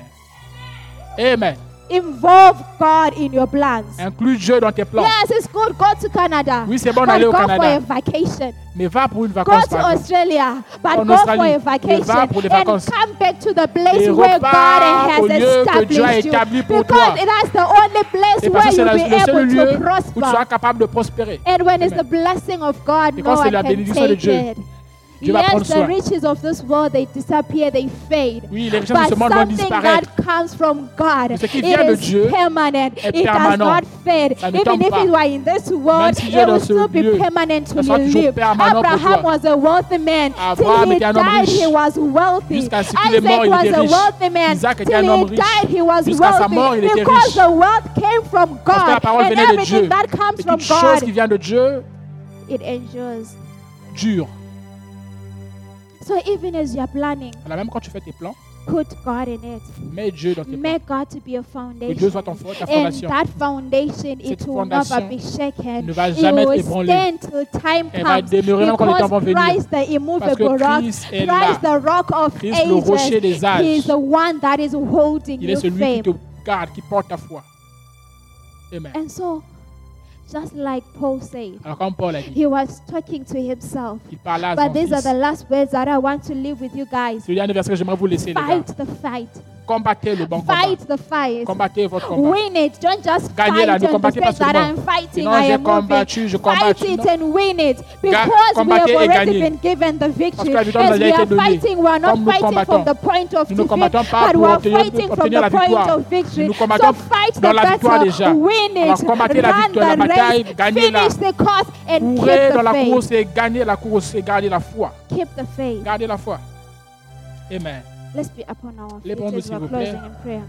[SPEAKER 2] Amen.
[SPEAKER 1] Involve God in your plans.
[SPEAKER 2] Inclus Dieu dans tes plans.
[SPEAKER 1] Yes, it's good. Go to Canada.
[SPEAKER 2] Oui, c'est bon d'aller au
[SPEAKER 1] go for a vacation.
[SPEAKER 2] Mais va pour une
[SPEAKER 1] Go to. Australia, but
[SPEAKER 2] En
[SPEAKER 1] go
[SPEAKER 2] Australie.
[SPEAKER 1] for a
[SPEAKER 2] Mais va
[SPEAKER 1] vacation
[SPEAKER 2] pour des
[SPEAKER 1] and come back to the place
[SPEAKER 2] Et
[SPEAKER 1] where God has
[SPEAKER 2] au lieu que Dieu a
[SPEAKER 1] established you.
[SPEAKER 2] établi pour
[SPEAKER 1] Because
[SPEAKER 2] toi.
[SPEAKER 1] that's the only place
[SPEAKER 2] Et
[SPEAKER 1] where you'll be able
[SPEAKER 2] lieu
[SPEAKER 1] to
[SPEAKER 2] où tu seras
[SPEAKER 1] prosper.
[SPEAKER 2] capable de prospérer.
[SPEAKER 1] And when it's
[SPEAKER 2] Amen.
[SPEAKER 1] the blessing of God,
[SPEAKER 2] Et
[SPEAKER 1] no
[SPEAKER 2] quand c'est
[SPEAKER 1] one
[SPEAKER 2] la bénédiction de Dieu,
[SPEAKER 1] it.
[SPEAKER 2] Dieu va prendre
[SPEAKER 1] Yes, the riches of this world they disappear, they fade.
[SPEAKER 2] Oui, les richesses de
[SPEAKER 1] But
[SPEAKER 2] ce monde vont
[SPEAKER 1] something
[SPEAKER 2] disparaître.
[SPEAKER 1] that comes from God,
[SPEAKER 2] Mais ce qui
[SPEAKER 1] it
[SPEAKER 2] vient de Dieu
[SPEAKER 1] permanent.
[SPEAKER 2] est
[SPEAKER 1] It does not fade.
[SPEAKER 2] Ça ne
[SPEAKER 1] Even
[SPEAKER 2] tombe
[SPEAKER 1] if
[SPEAKER 2] pas.
[SPEAKER 1] it were in this world,
[SPEAKER 2] si Dieu
[SPEAKER 1] it
[SPEAKER 2] dans
[SPEAKER 1] will
[SPEAKER 2] ce
[SPEAKER 1] still be
[SPEAKER 2] lieu,
[SPEAKER 1] permanent
[SPEAKER 2] ça
[SPEAKER 1] to
[SPEAKER 2] sera toujours
[SPEAKER 1] live.
[SPEAKER 2] permanent
[SPEAKER 1] Abraham was a wealthy man.
[SPEAKER 2] Abraham
[SPEAKER 1] Till he
[SPEAKER 2] était un homme
[SPEAKER 1] died,
[SPEAKER 2] riche.
[SPEAKER 1] he was wealthy.
[SPEAKER 2] Jusqu'à ce qu'il est
[SPEAKER 1] Isaac
[SPEAKER 2] mort, il
[SPEAKER 1] was
[SPEAKER 2] était
[SPEAKER 1] a
[SPEAKER 2] riche.
[SPEAKER 1] wealthy man.
[SPEAKER 2] Isaac était
[SPEAKER 1] Till
[SPEAKER 2] un homme
[SPEAKER 1] he
[SPEAKER 2] riche.
[SPEAKER 1] died, he was
[SPEAKER 2] Jusqu'à sa mort, il
[SPEAKER 1] wealthy.
[SPEAKER 2] était
[SPEAKER 1] Because
[SPEAKER 2] riche.
[SPEAKER 1] the wealth came from
[SPEAKER 2] Parce que la
[SPEAKER 1] God.
[SPEAKER 2] parole
[SPEAKER 1] And
[SPEAKER 2] venait de
[SPEAKER 1] everything
[SPEAKER 2] Dieu.
[SPEAKER 1] that comes
[SPEAKER 2] Et
[SPEAKER 1] from
[SPEAKER 2] toute chose qui
[SPEAKER 1] God,
[SPEAKER 2] vient de Dieu
[SPEAKER 1] it endures.
[SPEAKER 2] dure.
[SPEAKER 1] So even as you're planning,
[SPEAKER 2] Alors même quand tu fais tes plans,
[SPEAKER 1] put God in it.
[SPEAKER 2] mets Dieu dans tes plans.
[SPEAKER 1] Make God to be a
[SPEAKER 2] Que Dieu soit
[SPEAKER 1] foundation.
[SPEAKER 2] ton fo- ta
[SPEAKER 1] And
[SPEAKER 2] fondation.
[SPEAKER 1] that foundation, it
[SPEAKER 2] Cette
[SPEAKER 1] will never
[SPEAKER 2] fondation
[SPEAKER 1] be shaken.
[SPEAKER 2] ne va
[SPEAKER 1] It
[SPEAKER 2] jamais être
[SPEAKER 1] will
[SPEAKER 2] ébranlée.
[SPEAKER 1] stand till time
[SPEAKER 2] Elle va
[SPEAKER 1] comes.
[SPEAKER 2] demeurer même quand les temps vont
[SPEAKER 1] Because
[SPEAKER 2] venir.
[SPEAKER 1] Christ, the
[SPEAKER 2] Parce
[SPEAKER 1] immovable
[SPEAKER 2] que
[SPEAKER 1] rock,
[SPEAKER 2] Christ est
[SPEAKER 1] Christ,
[SPEAKER 2] là.
[SPEAKER 1] the rock of
[SPEAKER 2] Christ, le rocher des âges.
[SPEAKER 1] He is the one that is holding
[SPEAKER 2] Il est
[SPEAKER 1] you
[SPEAKER 2] celui qui
[SPEAKER 1] firm.
[SPEAKER 2] te garde, qui porte ta foi. Amen.
[SPEAKER 1] And so, just like Paul said,
[SPEAKER 2] Alors comme Paul a dit,
[SPEAKER 1] he was talking to himself.
[SPEAKER 2] il parlait à son
[SPEAKER 1] But these are the last words that I want to leave with you guys.
[SPEAKER 2] C'est le verset que j'aimerais vous laisser, les gars.
[SPEAKER 1] Fight the fight.
[SPEAKER 2] Combattez le bon combat.
[SPEAKER 1] Fight the fight.
[SPEAKER 2] Combattez votre combat.
[SPEAKER 1] Win it. Don't just
[SPEAKER 2] Gagnez la,
[SPEAKER 1] fight
[SPEAKER 2] ne
[SPEAKER 1] and
[SPEAKER 2] combattez pas
[SPEAKER 1] say that
[SPEAKER 2] seulement.
[SPEAKER 1] I'm fighting,
[SPEAKER 2] Non,
[SPEAKER 1] I
[SPEAKER 2] j'ai
[SPEAKER 1] am moving.
[SPEAKER 2] combattu, je
[SPEAKER 1] Fight it and win it because we have
[SPEAKER 2] combattez et
[SPEAKER 1] already
[SPEAKER 2] gagnez.
[SPEAKER 1] been given the victory.
[SPEAKER 2] la victoire nous a
[SPEAKER 1] As we
[SPEAKER 2] été
[SPEAKER 1] are
[SPEAKER 2] donnée.
[SPEAKER 1] fighting, we are not
[SPEAKER 2] Comme nous
[SPEAKER 1] fighting from
[SPEAKER 2] combattons.
[SPEAKER 1] the point of
[SPEAKER 2] Nous ne
[SPEAKER 1] defeat,
[SPEAKER 2] combattons pas
[SPEAKER 1] but
[SPEAKER 2] pour
[SPEAKER 1] we are
[SPEAKER 2] obtenir-
[SPEAKER 1] fighting from
[SPEAKER 2] obtenir
[SPEAKER 1] the
[SPEAKER 2] la
[SPEAKER 1] point
[SPEAKER 2] victoire.
[SPEAKER 1] of victory.
[SPEAKER 2] Nous
[SPEAKER 1] So
[SPEAKER 2] combattons
[SPEAKER 1] fight
[SPEAKER 2] dans
[SPEAKER 1] the
[SPEAKER 2] la victoire
[SPEAKER 1] battle,
[SPEAKER 2] déjà.
[SPEAKER 1] win it,
[SPEAKER 2] Alors combattez la
[SPEAKER 1] run
[SPEAKER 2] victoire, la
[SPEAKER 1] the
[SPEAKER 2] bataille, gagnez-la.
[SPEAKER 1] finish the course and keep
[SPEAKER 2] Courez dans
[SPEAKER 1] the
[SPEAKER 2] la
[SPEAKER 1] faith.
[SPEAKER 2] course et gagnez la course et gardez la foi.
[SPEAKER 1] Keep the faith.
[SPEAKER 2] Gardez la foi. Amen.
[SPEAKER 1] Let's be upon our feet as we're closing in prayer.